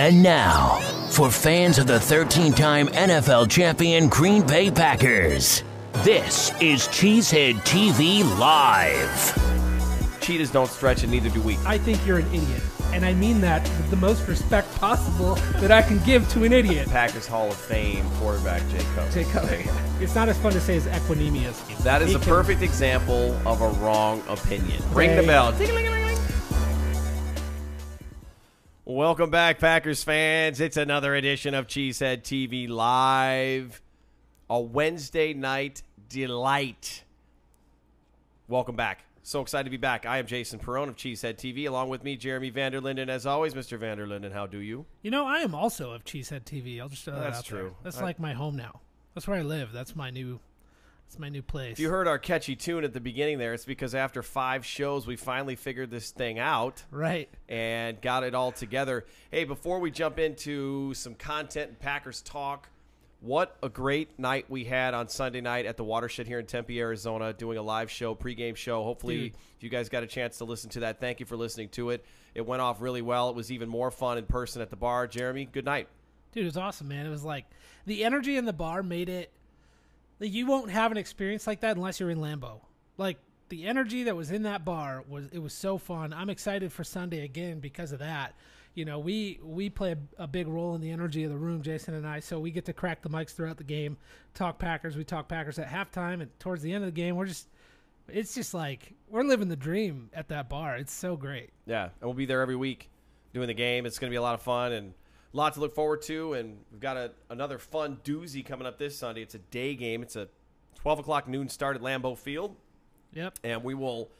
And now, for fans of the 13 time NFL champion Green Bay Packers, this is Cheesehead TV Live. Cheetahs don't stretch, and neither do we. I think you're an idiot. And I mean that with the most respect possible that I can give to an idiot. Packers Hall of Fame quarterback Jay Cutler. Jay Cutler. It's not as fun to say as Equanimeous. That is He a can- perfect example of a wrong opinion. Ring the Jay. bell. Welcome back, Packers fans. It's another edition of Cheesehead TV Live. A Wednesday night delight. Welcome back. So excited to be back. I am Jason Perone of Cheesehead TV. Along with me, Jeremy Vanderlinden. As always, Mr. Vanderlinden, how do you? You know, I am also of Cheesehead TV. I'll just throw that That's out there. true. That's I- like my home now. That's where I live. That's my new. That's my new place. If you heard our catchy tune at the beginning there, it's because after five shows, we finally figured this thing out. right. and got it all together. Hey, before we jump into some content and Packers talk, what a great night we had on Sunday night at the Watershed here in Tempe, Arizona, doing a live show, pregame show. Hopefully, Dude. if you guys got a chance to listen to that, thank you for listening to it. It went off really well. It was even more fun in person at the bar. Jeremy, good night. Dude, it was awesome, man. It was like the energy in the bar made it. Like, you won't have an experience like that unless you're in Lambeau. Like the energy that was in that bar was it was so fun. I'm excited for Sunday again because of that. You know, we we play a, a big role in the energy of the room, Jason and I. So we get to crack the mics throughout the game, talk Packers. We talk Packers at halftime and towards the end of the game. We're just, it's just like we're living the dream at that bar. It's so great. Yeah, and we'll be there every week doing the game. It's going to be a lot of fun and lot to look forward to. And we've got a, another fun doozy coming up this Sunday. It's a day game. It's a 12 o'clock noon start at Lambeau Field. Yep. and we will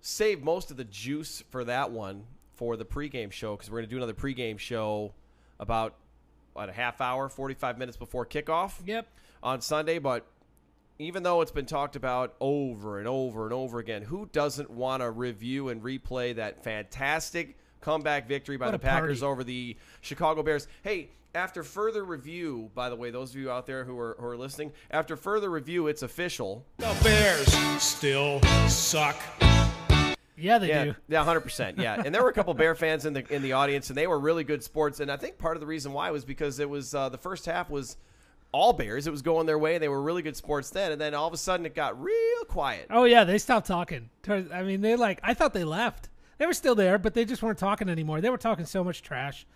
save most of the juice for that one for the pregame show because we're going to do another pregame show about what, a half hour, 45 minutes before kickoff Yep. on Sunday. But even though it's been talked about over and over and over again, who doesn't want to review and replay that fantastic comeback victory by What the Packers party. over the Chicago Bears? Hey, after further review, by the way, those of you out there who are, who are listening, after further review, it's official. The Bears still suck. Yeah, they yeah, do. Yeah, hundred percent. Yeah, and there were a couple Bear fans in the in the audience, and they were really good sports. And I think part of the reason why was because it was uh, the first half was all Bears. It was going their way. They were really good sports then, and then all of a sudden it got real quiet. Oh yeah, they stopped talking. I mean, they like I thought they left. They were still there, but they just weren't talking anymore. They were talking so much trash.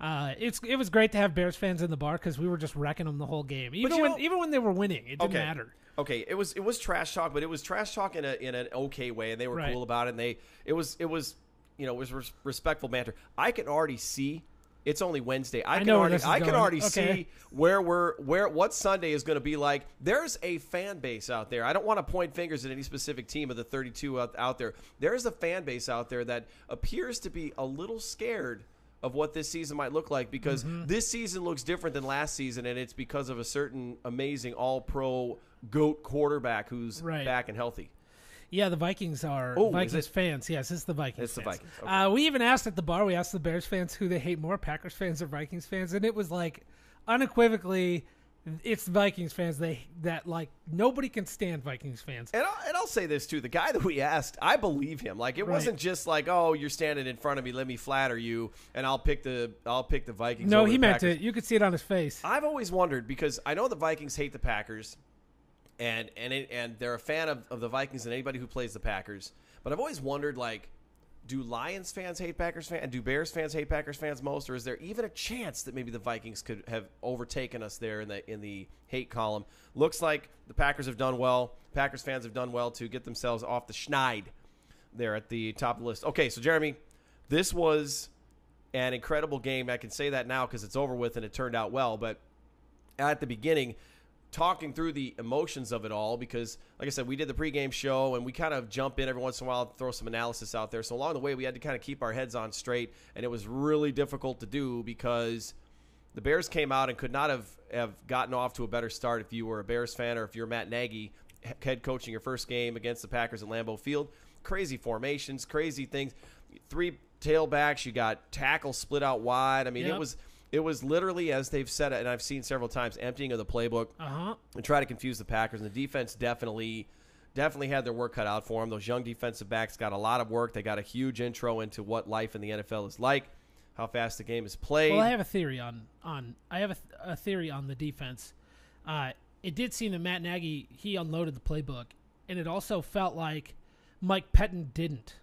Uh, it's it was great to have Bears fans in the bar because we were just wrecking them the whole game. Even when know- even when they were winning, it didn't Okay. matter. Okay, it was it was trash talk, but it was trash talk in a in an okay way, and they were Right. cool about it. And they it was it was you know it was res- respectful banter. I can already see. It's only Wednesday. I, can know where already I can already Okay. see where we're where what Sunday is going to be like. There's a fan base out there. I don't want to point fingers at any specific team of the 32 out, out there. There is a fan base out there that appears to be a little scared of what this season might look like because Mm-hmm. this season looks different than last season, and it's because of a certain amazing All Pro goat quarterback who's Right. back and healthy. Yeah, the Vikings are Oh, Vikings fans. Yes, it's the Vikings. It's the. Vikings, okay. Uh, we even asked at the bar. We asked the Bears fans who they hate more, Packers fans or Vikings fans, and it was like unequivocally, it's Vikings fans. They that like nobody can stand Vikings fans. And I'll, and I'll say this too: the guy that we asked, I believe him. Like it Right. wasn't just like, oh, you're standing in front of me, let me flatter you, and I'll pick the I'll pick the Vikings. No, he meant Packers. it. You could see it on his face. I've always wondered because I know the Vikings hate the Packers, and and it, and they're a fan of, of the Vikings and anybody who plays the Packers. But I've always wondered, like, do Lions fans hate Packers fans, and do Bears fans hate Packers fans most, or is there even a chance that maybe the Vikings could have overtaken us there in the in the hate column? Looks like the Packers have done well. Packers fans have done well to get themselves off the schneid there at the top of the list. Okay, so Jeremy, this was an incredible game. I can say that now because it's over with and it turned out well. But at the beginning, talking through the emotions of it all, because like I said, we did the pregame show and we kind of jump in every once in a while, throw some analysis out there. So along the way, we had to kind of keep our heads on straight, and it was really difficult to do because the Bears came out and could not have, have gotten off to a better start if you were a Bears fan or if you're Matt Nagy, head coaching your first game against the Packers at Lambeau Field. Crazy formations, crazy things. Three tailbacks, you got tackles split out wide. I mean, it was it was literally as they've said it, and I've seen several times, emptying of the playbook Uh huh. and try to confuse the Packers. And the defense definitely, definitely had their work cut out for them. Those young defensive backs got a lot of work. They got a huge intro into what life in the NFL is like. how fast the game is played. Well, I have a theory on on I have a, th- a theory on the defense. Uh, it did seem that Matt Nagy he unloaded the playbook, and it also felt like Mike Pettine didn't.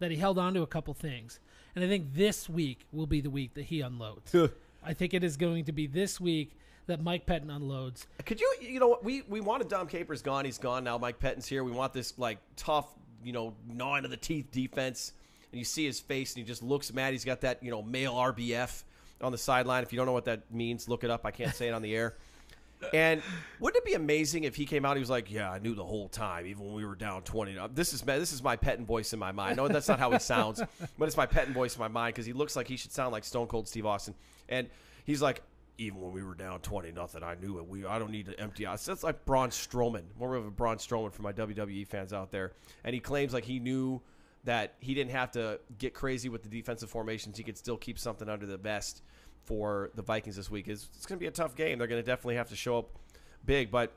That he held on to a couple things, and I think this week will be the week that he unloads. I think it is going to be this week that Mike Pettine unloads. Could you, you know, we we wanted Dom Capers gone. He's gone now. Mike Pettine's here. We want this like tough, you know, gnawing to the teeth defense. And you see his face, and he just looks mad. He's got that, you know, male RBF on the sideline. If you don't know what that means, look it up. I can't say it on the air. And wouldn't it be amazing if he came out? He was like, "Yeah, I knew the whole time, even when we were down twenty. Uh, This is this is my Pettine voice in my mind. No, that's not how he sounds, but it's my Pettine voice in my mind because he looks like he should sound like Stone Cold Steve Austin. And he's like, even when we were down twenty nothing, I knew it. We I don't need to empty out. So that's like Braun Strowman, more of a Braun Strowman for my WWE fans out there. And he claims like he knew that he didn't have to get crazy with the defensive formations. He could still keep something under the vest for the Vikings this week. It's, it's going to be a tough game. They're going to definitely have to show up big. But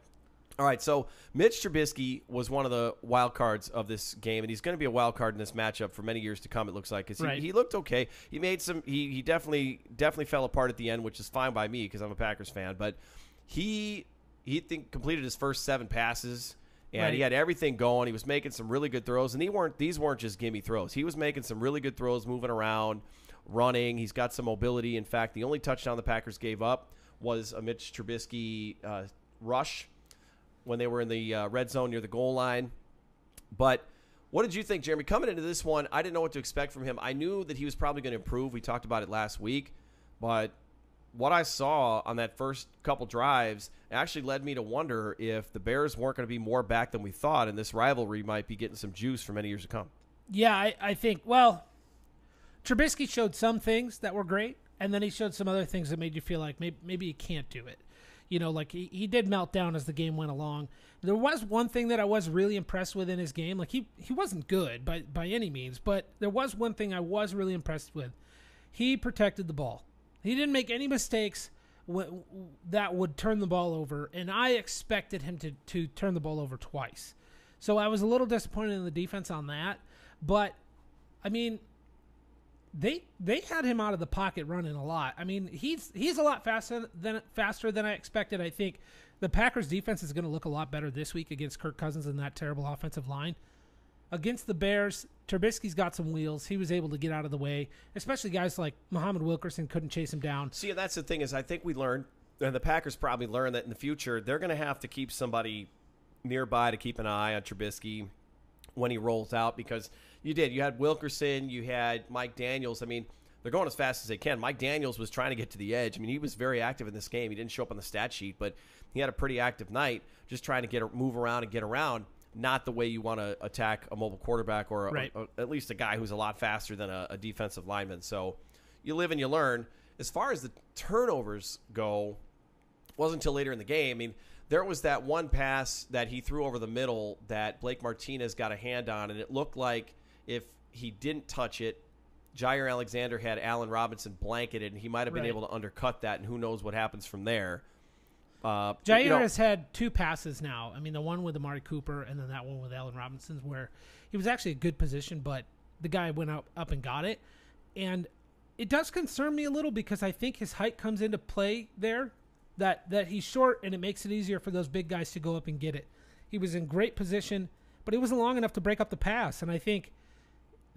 all right, so Mitch Trubisky was one of the wild cards of this game, and he's going to be a wild card in this matchup for many years to come. It looks like because Right. he, he looked okay. He made some. He he definitely definitely fell apart at the end, which is fine by me because I'm a Packers fan. But he he think completed his first seven passes. And he had everything going. He was making some really good throws, and he weren't. These weren't just gimme throws. He was making some really good throws, moving around, running. He's got some mobility. In fact, the only touchdown the Packers gave up was a Mitch Trubisky uh, rush when they were in the uh, red zone near the goal line. But what did you think, Jeremy? Coming into this one, I didn't know what to expect from him. I knew that he was probably going to improve. We talked about it last week, but what I saw on that first couple drives actually led me to wonder if the Bears weren't going to be more back than we thought, and this rivalry might be getting some juice for many years to come. Yeah, I, I think, well, Trubisky showed some things that were great, and then he showed some other things that made you feel like maybe, maybe can't do it. You know, like he, he did melt down as the game went along. There was one thing that I was really impressed with in his game. Like he, he wasn't good by, by any means, but there was one thing I was really impressed with. He protected the ball. He didn't make any mistakes that would turn the ball over, and I expected him to, to turn the ball over twice. So I was a little disappointed in the defense on that. But I mean, they they had him out of the pocket running a lot. I mean, he's he's a lot faster than faster than I expected. I think the Packers defense is going to look a lot better this week against Kirk Cousins and that terrible offensive line. Against the Bears, Trubisky's got some wheels. He was able to get out of the way, especially guys like Muhammad Wilkerson couldn't chase him down. See, that's the thing is, I think we learned, and the Packers probably learned that in the future they're going to have to keep somebody nearby to keep an eye on Trubisky when he rolls out because you did. You had Wilkerson, you had Mike Daniels. I mean, they're going as fast as they can. Mike Daniels was trying to get to the edge. I mean, he was very active in this game. He didn't show up on the stat sheet, but he had a pretty active night, just trying to get move around and get around. Not the way you want to attack a mobile quarterback or a, Right. a- at least a guy who's a lot faster than a, a defensive lineman. So you live and you learn. As far as the turnovers go, wasn't until later in the game. I mean, there was that one pass that he threw over the middle that Blake Martinez got a hand on, and it looked like if he didn't touch it, Jaire Alexander had Allen Robinson blanketed, and he might have been Right. able to undercut that, and who knows what happens from there. Uh, Jaire you know, has had two passes now. I mean, the one with Amari Cooper and then that one with Allen Robinson, where he was actually a good position, but the guy went up up and got it. And it does concern me a little because I think his height comes into play there. That that he's short and it makes it easier for those big guys to go up and get it. He was in great position, but he wasn't long enough to break up the pass. And I think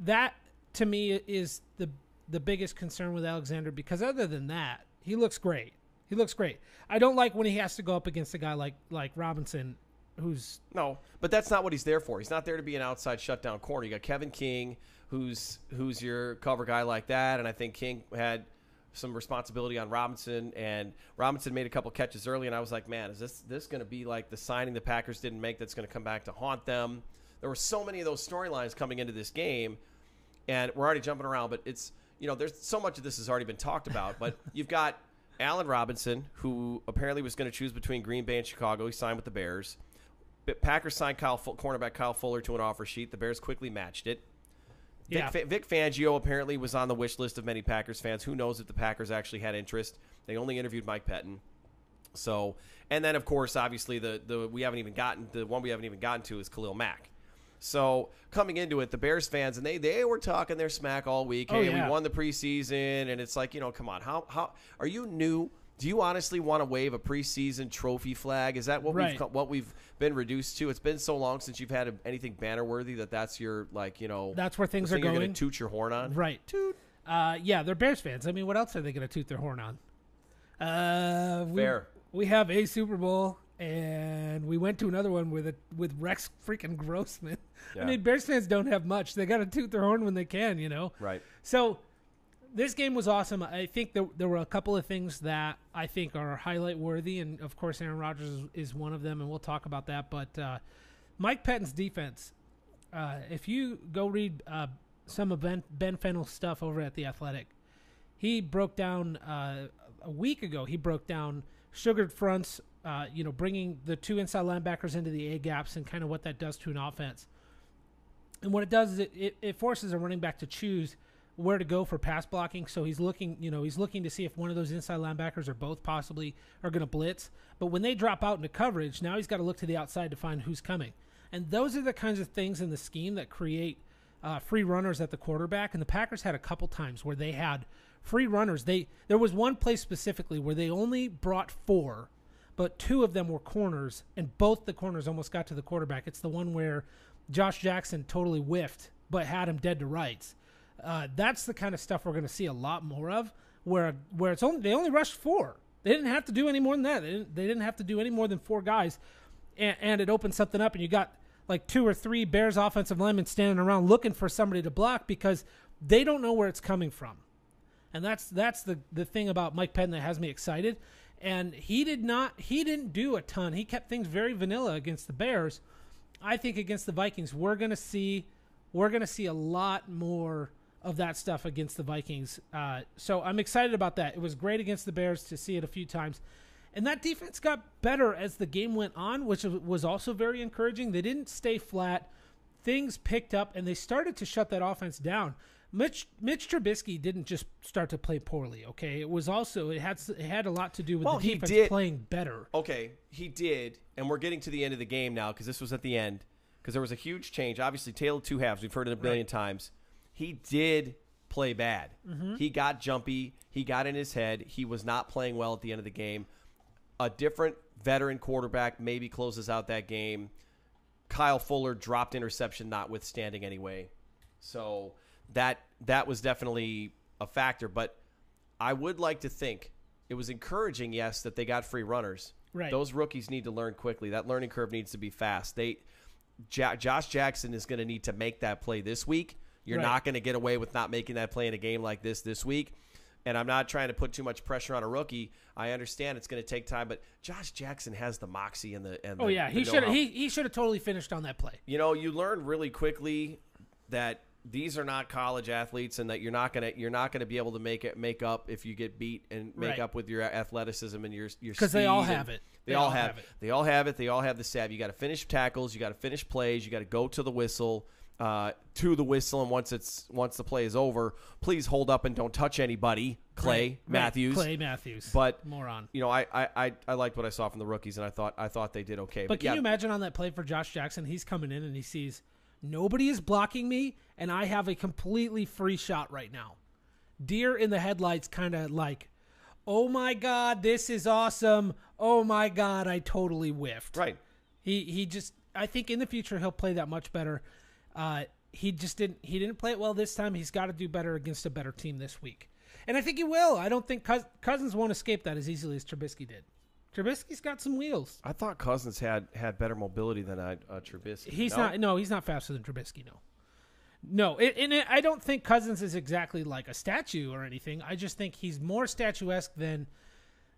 that to me is the the biggest concern with Alexander because other than that, he looks great. He looks great. I don't like when he has to go up against a guy like like Robinson, who's No, but that's not what he's there for. He's not there to be an outside shutdown corner. You got Kevin King, who's who's your cover guy like that, and I think King had some responsibility on Robinson, and Robinson made a couple catches early, and I was like, man, is this this going to be like the signing the Packers didn't make that's going to come back to haunt them? There were so many of those storylines coming into this game, and we're already jumping around, but it's you know there's so much of this has already been talked about, but you've got Allen Robinson, who apparently was going to choose between Green Bay and Chicago. He signed with the Bears. But Packers signed Kyle cornerback Kyle Fuller to an offer sheet. The Bears quickly matched it. Vic, Yeah. Fa- Vic Fangio apparently was on the wish list of many Packers fans. Who knows if the Packers actually had interest? They only interviewed Mike Pettine. So, and then of course, obviously the the we haven't even gotten the one we haven't even gotten to is Khalil Mack. So coming into it, the Bears fans and they they were talking their smack all week. Oh, Hey, yeah. we won the preseason, and it's like you know, come on, how how are you new? Do you honestly want to wave a preseason trophy flag? Is that what Right. we've what we've been reduced to? It's been so long since you've had anything banner worthy that that's your like you know That's where things thing are you're going. gonna toot your horn on. Right. Uh, yeah, they're Bears fans. I mean, what else are they going to toot their horn on? Uh, we, Fair. We have a Super Bowl, and we went to another one with a with Rex freaking Grossman. Yeah. I mean, Bears fans don't have much. They got to toot their horn when they can, you know. Right. So this game was awesome. I think there, there were a couple of things that I think are highlight worthy, and of course, Aaron Rodgers is, is one of them, and we'll talk about that. But uh, Mike Pettine's defense, uh, if you go read uh, some of Ben, ben Fennell's stuff over at The Athletic, he broke down uh, a week ago, he broke down sugared fronts, uh, you know, bringing the two inside linebackers into the A gaps and kind of what that does to an offense. And what it does is it, it, it forces a running back to choose where to go for pass blocking. So he's looking, you know, he's looking to see if one of those inside linebackers or both possibly are going to blitz. But when they drop out into coverage, now he's got to look to the outside to find who's coming. And those are the kinds of things in the scheme that create uh, free runners at the quarterback. And the Packers had a couple times where they had free runners. They there was one play specifically where they only brought four, but two of them were corners, and both the corners almost got to the quarterback. It's the one where Josh Jackson totally whiffed, but had him dead to rights. Uh, that's the kind of stuff we're going to see a lot more of, where where it's only they only rushed four. They didn't have to do any more than that. They didn't, they didn't have to do any more than four guys, and, and it opened something up, and you got like two or three Bears offensive linemen standing around looking for somebody to block because they don't know where it's coming from. And that's that's the the thing about Mike Penn that has me excited. And he did not he didn't do a ton. He kept things very vanilla against the Bears. I think against the Vikings, we're gonna see we're gonna see a lot more of that stuff against the Vikings. Uh, so I'm excited about that. It was great against the Bears to see it a few times. And that defense got better as the game went on, which was also very encouraging. They didn't stay flat. Things picked up, and they started to shut that offense down. Mitch Mitch Trubisky didn't just start to play poorly. Okay, it was also it had it had a lot to do with Well, the he defense did- playing better. Okay, he did, and we're getting to the end of the game now because this was at the end because there was a huge change. Obviously, of two halves. We've heard it a billion times. He did play bad. Mm-hmm. He got jumpy. He got in his head. He was not playing well at the end of the game. A different veteran quarterback maybe closes out that game. Kyle Fuller dropped interception, notwithstanding anyway. So that that was definitely a factor. But I would like to think it was encouraging, yes, that they got free runners. Right. Those rookies need to learn quickly. That learning curve needs to be fast. They, ja- Josh Jackson is going to need to make that play this week. You're Right. not going to get away with not making that play in a game like this this week. And I'm not trying to put too much pressure on a rookie. I understand it's going to take time, but Josh Jackson has the moxie and the and Oh the, yeah, he should he he should have totally finished on that play. You know, you learn really quickly that these are not college athletes, and that you're not gonna you're not gonna be able to make it make up if you get beat and make Right. up with your athleticism and your your 'Cause they all have it. They, They all, all have, have it. They all have it. They all have the stab. You got to finish tackles. You got to finish plays. You got to go to the whistle. Uh, to the whistle, and once it's once the play is over, please hold up and don't touch anybody. Clay Right, right. Matthews, Clay Matthews, But moron. you know, I, I, I, I liked what I saw from the rookies, and I thought I thought they did okay. But can yeah, you imagine on that play for Josh Jackson? He's coming in and he sees nobody is blocking me, and I have a completely free shot right now. Deer in the headlights, kind of like, oh my god, this is awesome. Oh my god, I totally whiffed. right? He he just I think in the future he'll play that much better. Uh, he just didn't he didn't play it well this time. He's got to do better against a better team this week, and I think he will. I don't think Cous- Cousins won't escape that as easily as Trubisky did. Trubisky's got some wheels. I thought Cousins had had better mobility than I, uh, Trubisky. He's No? not. No, he's not faster than Trubisky. No, no. It, and it, I don't think Cousins is exactly like a statue or anything. I just think he's more statuesque than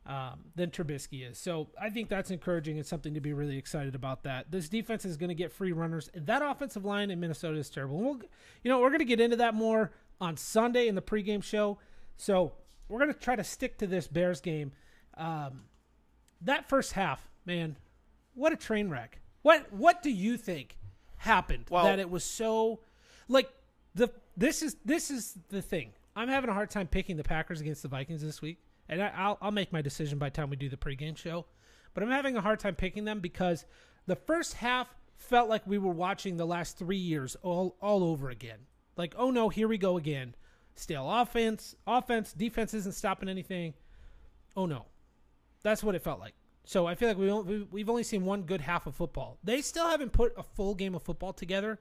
um, than Trubisky is. So I think that's encouraging and something to be really excited about. That this defense is going to get free runners. That offensive line in Minnesota is terrible. And we'll, you know, we're going to get into that more on Sunday in the pregame show. So we're going to try to stick to this Bears game. Um, that first half, man, what a train wreck. What what do you think happened Well- that it was so like the this is this is the thing. I'm having a hard time picking the Packers against the Vikings this week, and I, I'll I'll make my decision by the time we do the pregame show. But I'm having a hard time picking them because the first half felt like we were watching the last three years all all over again. Like, oh no, here we go again. Stale offense, offense, defense isn't stopping anything. Oh no, that's what it felt like. So I feel like we we- we've only seen one good half of football. They still haven't put a full game of football together.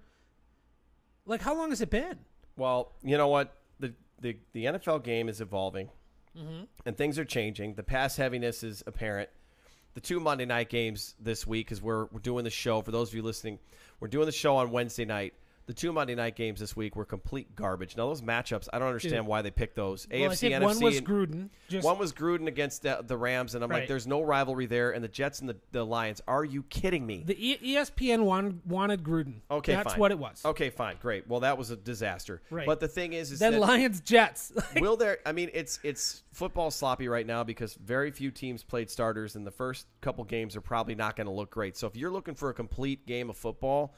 Like, how long has it been? Well, you know what? The the, the NFL game is evolving, Mm-hmm. and things are changing. The pass heaviness is apparent. The two Monday night games this week, because we're, we're doing the show. For those of you listening, we're doing the show on Wednesday night. The two Monday night games this week were complete garbage. Now those matchups, I don't understand why they picked those. well, AFC, NFC, one was Gruden. Just one was Gruden against the, the Rams, and I'm like, there's no rivalry there. And the Jets and the, the Lions, are you kidding me? the e- ESPN wanted, wanted Gruden. Okay, that's fine. what it was. Okay, fine, great. Well, that was a disaster. Right. But the thing is, is Then that Lions Jets. will there? I mean, it's it's football sloppy right now because very few teams played starters, and the first couple games are probably not going to look great. So if you're looking for a complete game of football,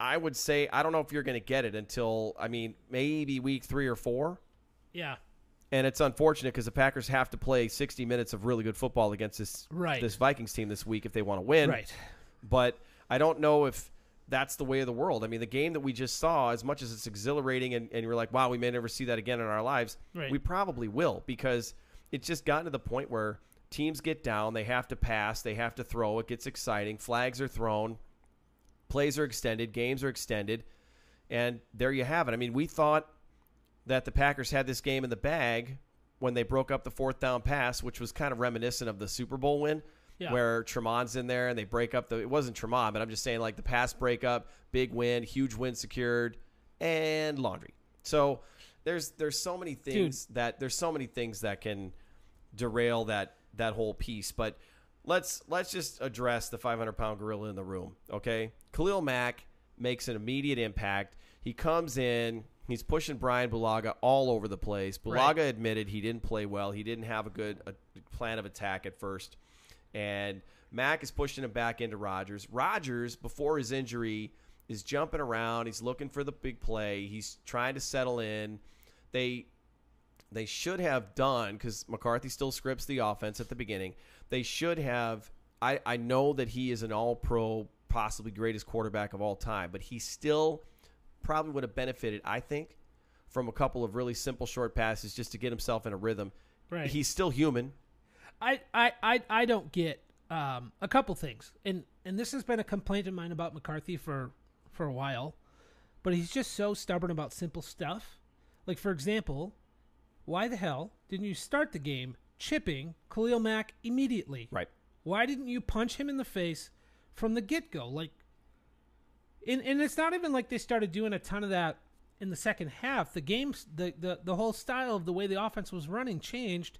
I would say I don't know if you're going to get it until I mean maybe week three or four. yeah. And it's unfortunate because the Packers have to play 60 minutes of really good football against this Right. this Vikings team this week if they want to win. Right. But I don't know if that's the way of the world. I mean, the game that we just saw, as much as it's exhilarating and, and you're like, wow, we may never see that again in our lives, Right. we probably will because it's just gotten to the point where teams get down, they have to pass, they have to throw, it gets exciting, flags are thrown, plays are extended, games are extended, and there you have it. I mean, we thought that the Packers had this game in the bag when they broke up the fourth down pass, which was kind of reminiscent of the Super Bowl win, Yeah. where Tramon's in there and they break up the. It wasn't Tramon, but I'm just saying like the pass breakup, big win, huge win secured, and laundry. So there's there's so many things that there's so many things that can derail that that whole piece. But let's let's just address the 500 pound gorilla in the room. Okay, Khalil Mack makes an immediate impact. He comes in. He's pushing Brian Bulaga all over the place. Bulaga Right. admitted he didn't play well. He didn't have a good uh plan of attack at first. And Mack is pushing him back into Rodgers. Rodgers, before his injury, is jumping around. He's looking for the big play. He's trying to settle in. They they should have done because McCarthy still scripts the offense at the beginning. They should have. I, I know that he is an all pro, possibly greatest quarterback of all time, but he still probably would have benefited, I think, from a couple of really simple short passes just to get himself in a rhythm. Right. He's still human. I, I, I, I don't get um, a couple things, and and this has been a complaint of mine about McCarthy for for a while, but he's just so stubborn about simple stuff. Like for example, why the hell didn't you start the game chipping Khalil Mack immediately? Right. Why didn't you punch him in the face from the get go? Like, and and it's not even like they started doing a ton of that in the second half. The game's the the the whole style of the way the offense was running changed,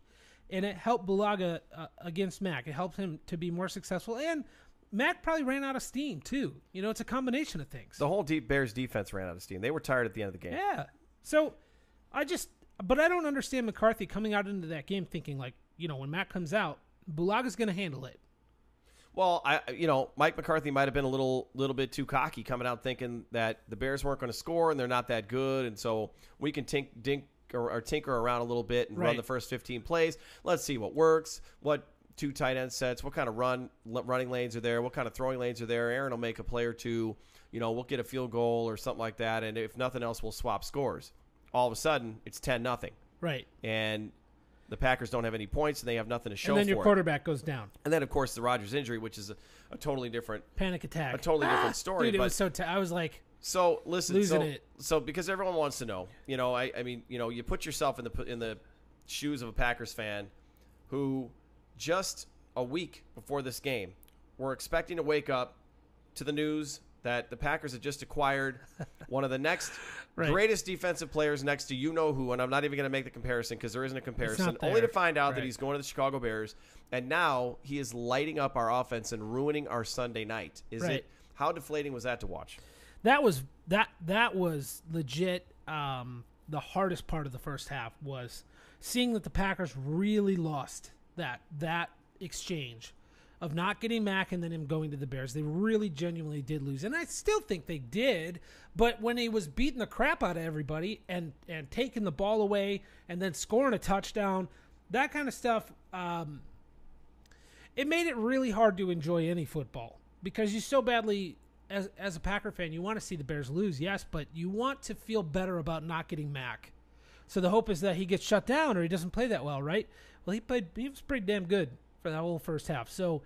and it helped Bulaga uh, against Mack. It helped him to be more successful, and Mack probably ran out of steam too. You know, it's a combination of things. The whole deep Bears defense ran out of steam. They were tired at the end of the game. Yeah. So I just, but I don't understand McCarthy coming out into that game thinking like, you know, when Mack comes out, Bulaga's going to handle it. Well, I you know Mike McCarthy might have been a little little bit too cocky coming out thinking that the Bears weren't going to score and they're not that good, and so we can tink dink or, or tinker around a little bit and run the first 15 plays. Let's see what works. What two tight end sets? What kind of run running lanes are there? What kind of throwing lanes are there? Aaron will make a play or two. You know, we'll get a field goal or something like that, and if nothing else, we'll swap scores. All of a sudden, it's 10 nothing, Right. and the Packers don't have any points and they have nothing to show and then your it. quarterback goes down. And then, of course, the Rodgers injury, which is a, a totally different. Panic attack. A totally ah! different story, Dude, it but- was so. T- I was like, So listen, Losing so, it. so because everyone wants to know, you know, I, I mean, you know, you put yourself in the in the shoes of a Packers fan who just a week before this game were expecting to wake up to the news that the Packers had just acquired one of the next Right. greatest defensive players next to you know who, and I'm not even going to make the comparison because there isn't a comparison. Only to find out that he's going to the Chicago Bears, and now he is lighting up our offense and ruining our Sunday night. Is Right. it? How deflating was that to watch? that was that that was legit. Um, the hardest part of the first half was seeing that the Packers really lost that that exchange of not getting Mack and then him going to the Bears. They really genuinely did lose, and I still think they did. But when he was beating the crap out of everybody and and taking the ball away and then scoring a touchdown, that kind of stuff. Um, it made it really hard to enjoy any football because you so badly as as a Packer fan, you want to see the Bears lose, yes, but you want to feel better about not getting Mack. So the hope is that he gets shut down or he doesn't play that well, right? Well, he played. He was pretty damn good for that whole first half. So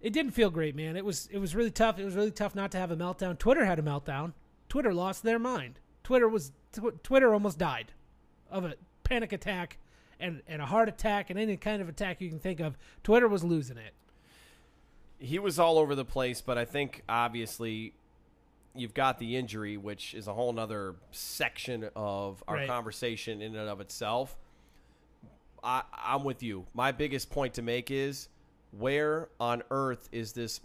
it didn't feel great, man. It was it was really tough. It was really tough not to have a meltdown. Twitter had a meltdown. Twitter lost their mind. Twitter was tw- Twitter almost died of a panic attack and and a heart attack and any kind of attack you can think of. Twitter was losing it. he was all over the place, but I think obviously you've got the injury, which is a whole nother section of our Right. conversation in and of itself. I, I'm with you. My biggest point to make is where on earth is this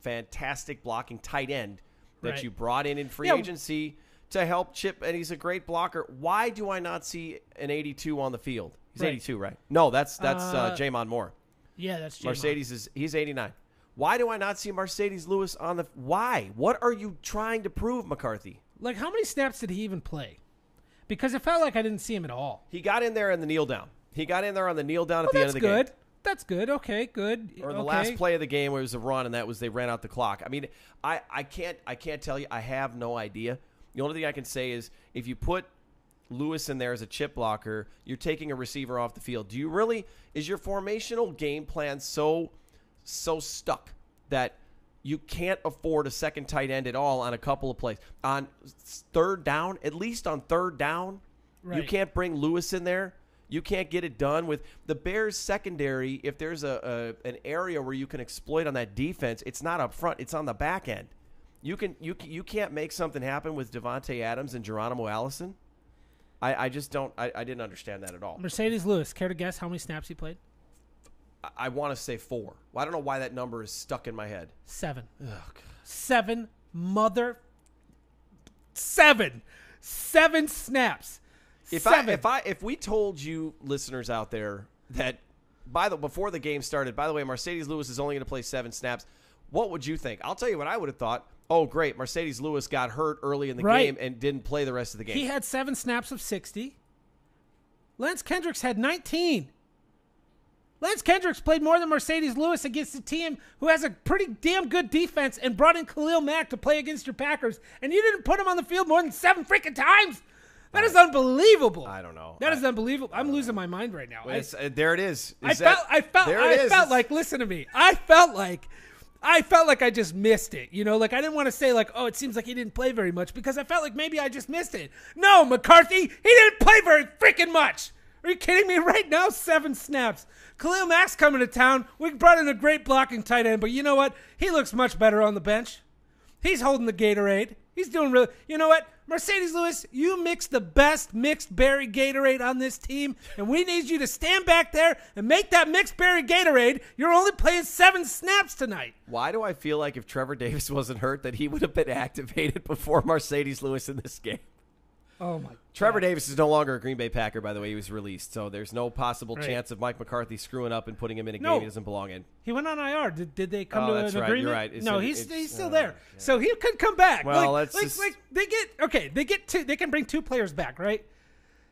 fantastic blocking tight end that Right. you brought in in free Yeah. agency to help Chip, and he's a great blocker. Why do I not see an 82 on the field? He's Right. 82, right? No, that's that's uh, Uh, J'Mon Moore. Yeah, that's J'Mon. Marcedes is he's 89. Why do I not see Marcedes Lewis on the why? What are you trying to prove, McCarthy? Like how many snaps did he even play? Because it felt like I didn't see him at all. He got in there in the kneel down. He got in there on the kneel down at Well, the end of the good. game. That's good. Okay, good. Or the okay. last play of the game where it was a run and that was they ran out the clock. I mean, I, I can't I can't tell you. I have no idea. The only thing I can say is if you put Lewis in there as a chip blocker, you're taking a receiver off the field. Do you really is your formational game plan so so stuck that you can't afford a second tight end at all on a couple of plays. On third down, at least on third down, you can't bring Lewis in there. You can't get it done with the Bears secondary. If there's a, a an area where you can exploit on that defense, it's not up front; it's on the back end. You can you you can't make something happen with Davante Adams and Geronimo Allison. I, I just don't. I, I didn't understand that at all. Marcedes Lewis. Care to guess how many snaps he played? I, I want to say four. Well, I don't know why that number is stuck in my head. Seven. Oh, Seven mother. Seven. Seven snaps. If Seven. I if I if we told you listeners out there that by the before the game started, by the way, Marcedes Lewis is only going to play seven snaps, what would you think? I'll tell you what I would have thought. Oh, great, Marcedes Lewis got hurt early in the Right. game and didn't play the rest of the game. He had seven snaps of 60. Lance Kendricks had 19. Lance Kendricks played more than Marcedes Lewis against a team who has a pretty damn good defense and brought in Khalil Mack to play against your Packers, and you didn't put him on the field more than seven freaking times. That is unbelievable. I don't know. That is unbelievable. I'm losing my mind right now. I- uh, there it is. I that- felt, I felt, I is. felt like, listen to me. I felt like, I felt like I just missed it. You know, like I didn't want to say like, oh, it seems like he didn't play very much because I felt like maybe I just missed it. No, McCarthy, he didn't play very freaking much. Are you kidding me? Right now, seven snaps. Khalil Mack's coming to town. We brought in a great blocking tight end, but you know what? He looks much better on the bench. He's holding the Gatorade. He's doing really. You know what? Marcedes Lewis, you mixed the best mixed berry Gatorade on this team, and we need you to stand back there and make that mixed berry Gatorade. You're only playing seven snaps tonight. Why do I feel like if Trevor Davis wasn't hurt, that he would have been activated before Marcedes Lewis in this game? Oh my! Trevor Davis is no longer a Green Bay Packer, by the way. He was released, so there's no possible Right. chance of Mike McCarthy screwing up and putting him in a No. game he doesn't belong in. He went on IR. Did, did they come Oh, to that's an right. You're agreement? right. No, he's he's still uh, there, so he could come back. Well, like, let's like, just- like they get okay. They get two. They can bring two players back, right?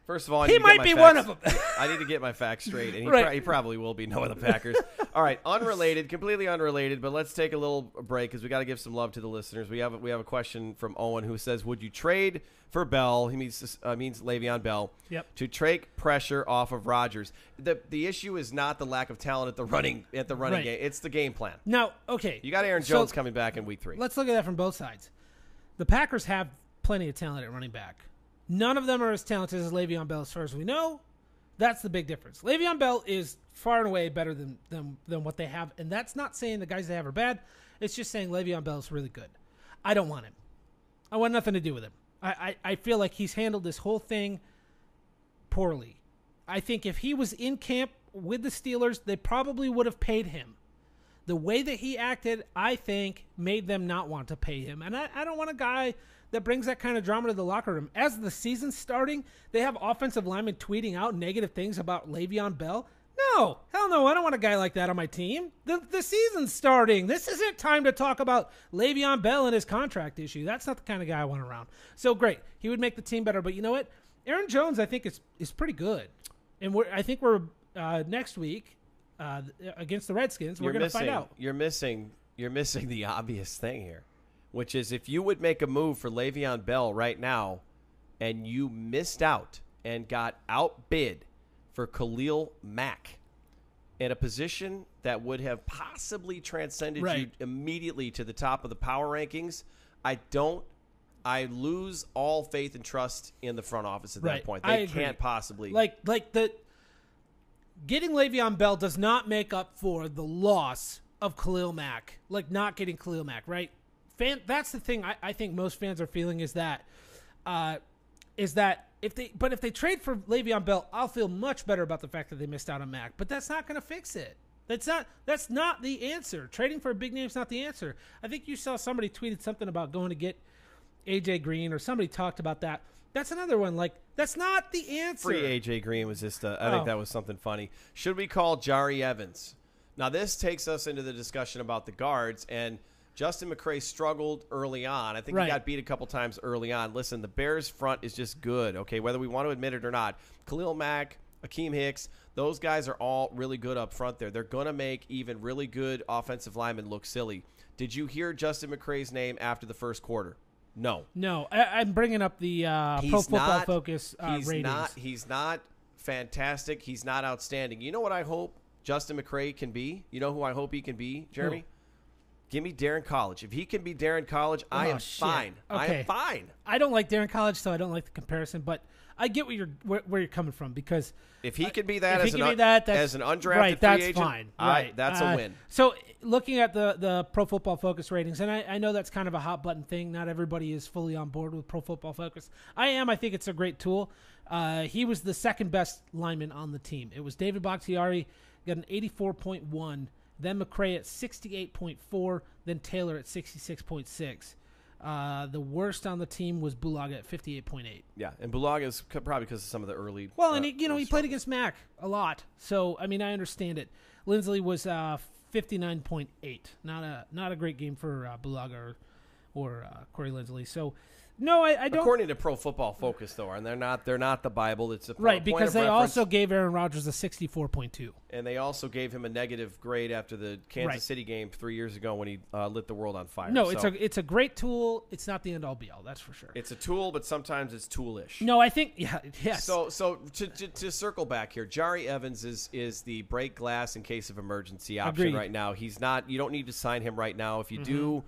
First of all, I He need to get might my be facts- one of 'em. I need to get my facts straight, and he, Right. pro- he probably will be knowing the Packers. all right, unrelated, completely unrelated, but let's take a little break because we got to give some love to the listeners. We have we have a question from Owen who says, "Would you trade for Bell? He means uh, means Le'Veon Bell Yep. to take pressure off of Rodgers. the The issue is not the lack of talent at the running at the running Right. game; it's the game plan. Now, okay, You got Aaron so Jones coming back in week three. Let's look at that from both sides. The Packers have plenty of talent at running back. None of them are as talented as Le'Veon Bell, as far as we know. That's the big difference. Le'Veon Bell is far and away better than, than than what they have, and that's not saying the guys they have are bad. It's just saying Le'Veon Bell is really good. I don't want him. I want nothing to do with him. I, I, I feel like he's handled this whole thing poorly. I think if he was in camp with the Steelers, they probably would have paid him the way that he acted, I think, made them not want to pay him. And I, I don't want a guy that brings that kind of drama to the locker room. As the season's starting, they have offensive linemen tweeting out negative things about Le'Veon Bell. No, hell no, I don't want a guy like that on my team. The, the season's starting. This isn't time to talk about Le'Veon Bell and his contract issue. That's not the kind of guy I want around. So great, he would make the team better. But you know what? Aaron Jones, I think, is is pretty good. And we're, I think we're uh, next week uh, against the Redskins. We're going to find out. You're missing. You're missing the obvious thing here. Which is if you would make a move for Le'Veon Bell right now, and you missed out and got outbid for Khalil Mack in a position that would have possibly transcended you immediately to the top of the power rankings, I don't. I lose all faith and trust in the front office at that point. They can't possibly Like like the getting Le'Veon Bell does not make up for the loss of Khalil Mack. Like not getting Khalil Mack, right? Fan that's the thing I, I think most fans are feeling is that uh is that if they but if they trade for Le'Veon Bell, I'll feel much better about the fact that they missed out on Mack. But that's not gonna fix it. That's not that's not the answer. Trading for a big name is not the answer. I think you saw somebody tweeted something about going to get AJ Green or somebody talked about that. That's another one. Like that's not the answer. Free AJ Green was just. Uh, I think Oh. that was something funny. Should we call Jahri Evans? Now this takes us into the discussion about the guards and Justin McCray struggled early on. I think Right. he got beat a couple times early on. Listen, the Bears front is just good. Okay, whether we want to admit it or not, Khalil Mack, Akiem Hicks, those guys are all really good up front there. They're going to make even really good offensive linemen look silly. Did you hear Justin McCray's name after the first quarter? No. No, I, I'm bringing up the uh, Pro Football not, Focus uh, he's ratings. not. He's not fantastic. He's not outstanding. You know what I hope Justin McCray can be. You know who I hope he can be, Jeremy. Give me Daryn Colledge. If he can be Daryn Colledge, I Oh, am shit. fine. I am fine. I don't like Daryn Colledge, so I don't like the comparison. But I get what you're where, where you're coming from because If he can be that as an un- that, that's, as an undrafted right, that's agent, fine. I- Right, that's a Uh, win. So looking at the the Pro Football Focus ratings, and I, I know that's kind of a hot button thing. Not everybody is fully on board with Pro Football Focus. I am. I think it's a great tool. Uh, he was the second best lineman on the team. It was David Bakhtiari, got an 84.1. Then McCray at 68.4. Then Taylor at 66.6. Uh, the worst on the team was Bulaga at 58.8. Yeah, and Bulaga is probably because of some of the early. Well, uh, and he, you know he played against Mack a lot, so I mean I understand it. Linsley was uh, fifty nine point eight, not a not a great game for uh, Bulaga or, or uh, Corey Linsley. So no, I, I don't. According to Pro Football Focus, though, and they're not they're not the Bible. It's a right because they also gave Aaron Rodgers a sixty four point two. and they also gave him a negative grade after the Kansas Right. City game three years ago when he uh, lit the world on fire. No, it's a it's a great tool. It's not the end all be all. That's for sure. it's a tool, but sometimes it's toolish. no, I think yeah yes. So, so to, to, to circle back here, Jahri Evans is is the break glass in case of emergency option Agreed. Mm-hmm. right now. He's not. You don't need to sign him right now. If you do,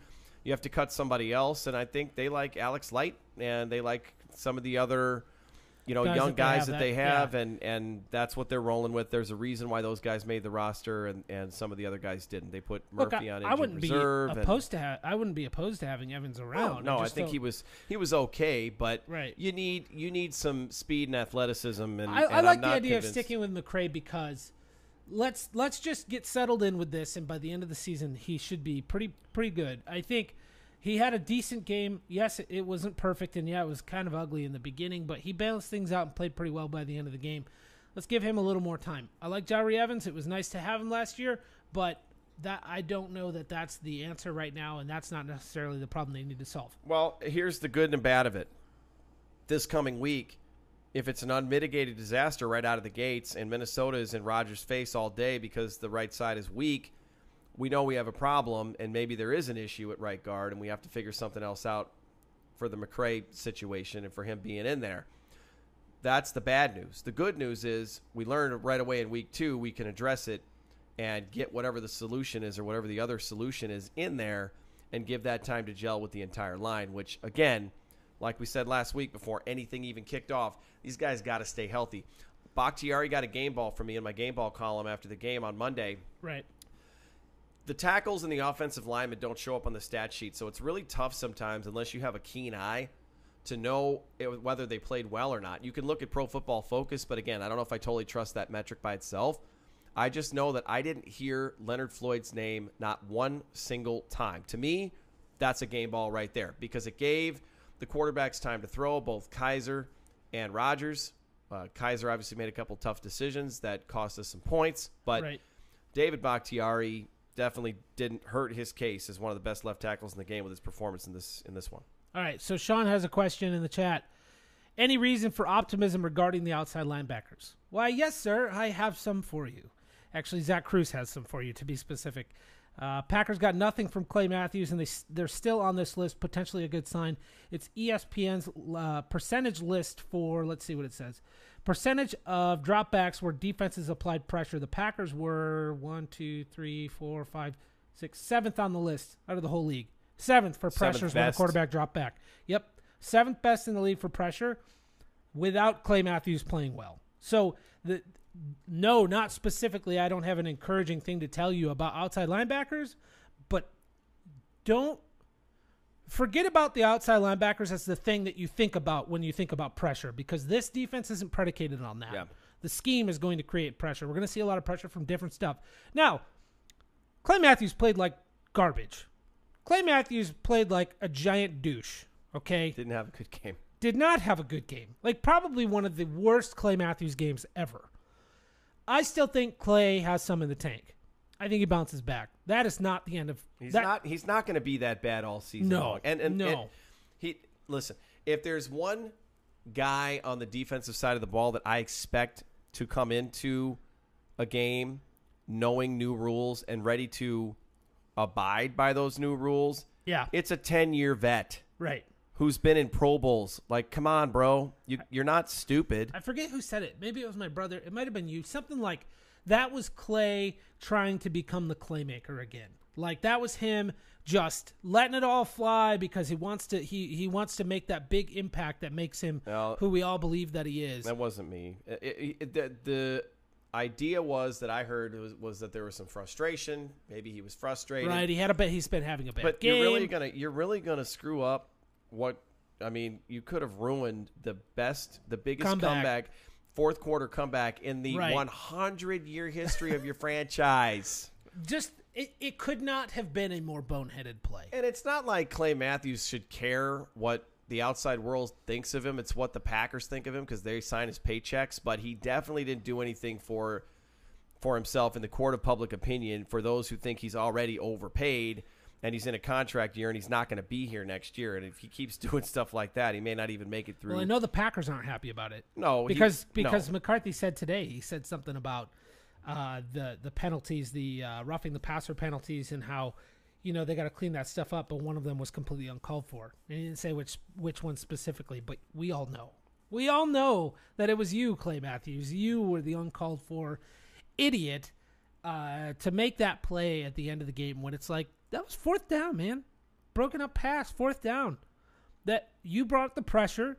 you have to cut somebody else. And I think they like Alex Light and they like some of the other, you know, Guys young that they guys have that, that- they have, yeah. and and that's what they're rolling with. There's a reason why those guys made the roster, and and some of the other guys didn't. They put Look, Murphy I, on I wouldn't reserve. be and- opposed to ha- I wouldn't be opposed to having Evans Oh, around. no, I, just think he was he was okay, but Right. you need you need some speed and athleticism. And I, and I like the idea convinced. of sticking with McCray because let's let's just get settled in with this, and by the end of the season, he should be pretty pretty good. I think he had a decent game. Yes, it, wasn't perfect, and yeah, it was kind of ugly in the beginning, but he balanced things out and played pretty well by the end of the game. Let's give him a little more time. I like Jahri Evans. It was nice to have him last year, but that I don't know that that's the answer right now, and that's not necessarily the problem they need to solve. Well, here's the good and bad of it. This coming week, if it's an unmitigated disaster right out of the gates and Minnesota is in Rodgers' face all day because the right side is weak, we know we have a problem and maybe there is an issue at right guard and we have to figure something else out for the McCray situation and for him being in there. That's the bad news. The good news is we learned right away in week two we can address it and get whatever the solution is or whatever the other solution is in there and give that time to gel with the entire line, which again, like we said last week before anything even kicked off, these guys got to stay healthy. Bakhtiari got a game ball from me in my game ball column after the game on Monday Right. The tackles and the offensive linemen don't show up on the stat sheet, so it's really tough sometimes unless you have a keen eye to know it, whether they played well or not. You can look at Pro Football Focus, but again, I don't know if I totally trust that metric by itself. I just know that I didn't hear Leonard Floyd's name not one single time. To me, that's a game ball right there because it gave the quarterbacks time to throw, both Kizer and Rodgers. Uh, Kizer obviously made a couple tough decisions that cost us some points, but Right. David Bakhtiari definitely didn't hurt his case as one of the best left tackles in the game with his performance in this in this one. All right, so Sean has a question in the chat. Any reason for optimism regarding the outside linebackers? Why, yes, sir. I have some for you. Actually, Zach Kruse has some for you, to be specific. Uh, Packers got nothing from Clay Matthews, and they they're still on this list. Potentially a good sign. It's ESPN's uh, percentage list for let's see what it says. Percentage of dropbacks where defenses applied pressure. The Packers were one, two, three, four, five, six, seventh on the list out of the whole league. Seventh for Seventh pressures when the quarterback dropped back. Yep, seventh best in the league for pressure without Clay Matthews playing well. So the no, not specifically. I don't have an encouraging thing to tell you about outside linebackers, but don't forget about the outside linebackers as the thing that you think about when you think about pressure because this defense isn't predicated on that. Yeah. The scheme is going to create pressure. We're going to see a lot of pressure from different stuff. Now, Clay Matthews played like garbage. Clay Matthews played like a giant douche. Okay, Didn't have a good game. did not have a good game. Like probably one of the worst Clay Matthews games ever. I still think Clay has some in the tank. I think he bounces back. That is not the end of He's that. not. He's not going to be that bad all season No, long. And, and no. and he listen. If there's one guy on the defensive side of the ball that I expect to come into a game knowing new rules and ready to abide by those new rules, yeah, it's a 10 year vet right. who's been in Pro Bowls. Like, come on, bro. You, you're not stupid. I forget who said it. Maybe it was my brother. It might have been you. Something like that was Clay trying to become the Claymaker again. Like that was him just letting it all fly because he wants to he he wants to make that big impact that makes him Well, who we all believe that he is. That wasn't me. It- it- it- the, the idea was that I heard was, was that there was some frustration. Maybe he was frustrated. Right, he had a bit. He's been having a bad But game. you're really gonna you're really gonna screw up what I mean, you could have ruined the best the biggest Comeback. comeback, fourth quarter comeback in the Right. 100 year history of your franchise. just it, it could not have been a more boneheaded play. And it's not like Clay Matthews should care what the outside world thinks of him. It's what the Packers think of him because they sign his paychecks. But he definitely didn't do anything for for himself in the court of public opinion for those who think he's already overpaid and he's in a contract year and he's not going to be here next year. And if he keeps doing stuff like that, he may not even make it through. Well, I know the Packers aren't happy about it. No, he- because no. because McCarthy said today he said something about uh, the the penalties, the uh, roughing the passer penalties, and how you know they got to clean that stuff up. But one of them was completely uncalled for. And he didn't say which which one specifically, but we all know. We all know that it was you, Clay Matthews. You were the uncalled for idiot uh, to make that play at the end of the game when it's like that was fourth down, man. Broken up pass, fourth down. That you brought the pressure.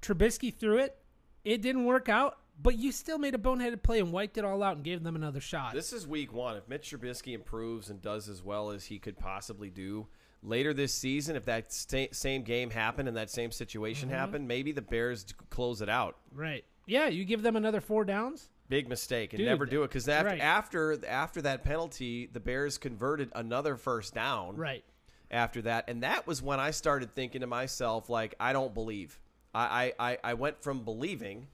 Trubisky threw it. It didn't work out, but you still made a boneheaded play and wiped it all out and gave them another shot. This is week one. If Mitch Trubisky improves and does as well as he could possibly do later this season, if that sta- same game happened and that same situation Mm-hmm. happened, maybe the Bears close it out. right. Yeah, you give them another four downs. Big mistake and Dude, never do it because after, right. after after that penalty, the Bears converted another first down. Right. After that, and that was when I started thinking to myself, like, I don't believe. I I, I, went from believing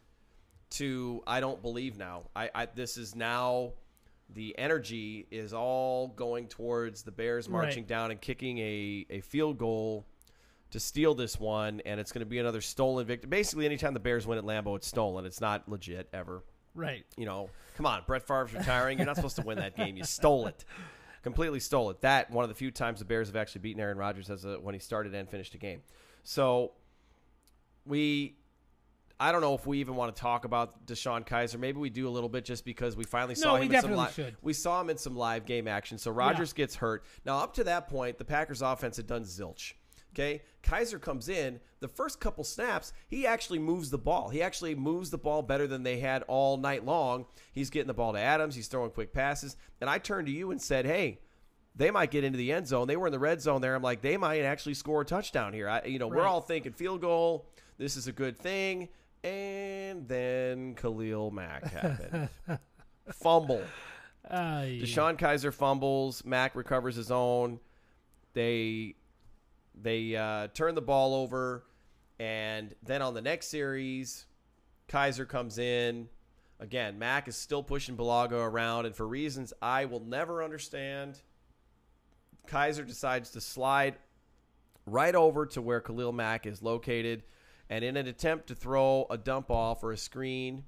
to I don't believe now. I, I this is now the energy is all going towards the Bears marching Right. down and kicking a, a field goal to steal this one, and it's going to be another stolen victory. Basically, anytime the Bears win at Lambeau, it's stolen. It's not legit ever. Right. You know, come on, Brett Favre's retiring. You're not supposed to win that game. You stole it, completely stole it. That one of the few times the Bears have actually beaten Aaron Rodgers as a, when he started and finished a game. So we I don't know if we even want to talk about DeShone Kizer. Maybe we do a little bit just because we finally saw No, him we in some live. should. We saw him in some live game action. So Rodgers gets hurt. Now up to that point, the Packers offense had done zilch. Okay, Kizer comes in. The first couple snaps, he actually moves the ball. He actually moves the ball better than they had all night long. He's getting the ball to Adams. He's throwing quick passes. And I turned to you and said, "Hey, they might get into the end zone. They were in the red zone there. I'm like, they might actually score a touchdown here. I, you know, we're all thinking field goal. This is a good thing. And then Khalil Mack happened. Fumble. Uh, DeShone Kizer fumbles. Mack recovers his own. They they uh, turn the ball over, and then on the next series, Kizer comes in. Again, Mack is still pushing Bulaga around, and for reasons I will never understand, Kizer decides to slide right over to where Khalil Mack is located, and in an attempt to throw a dump off or a screen,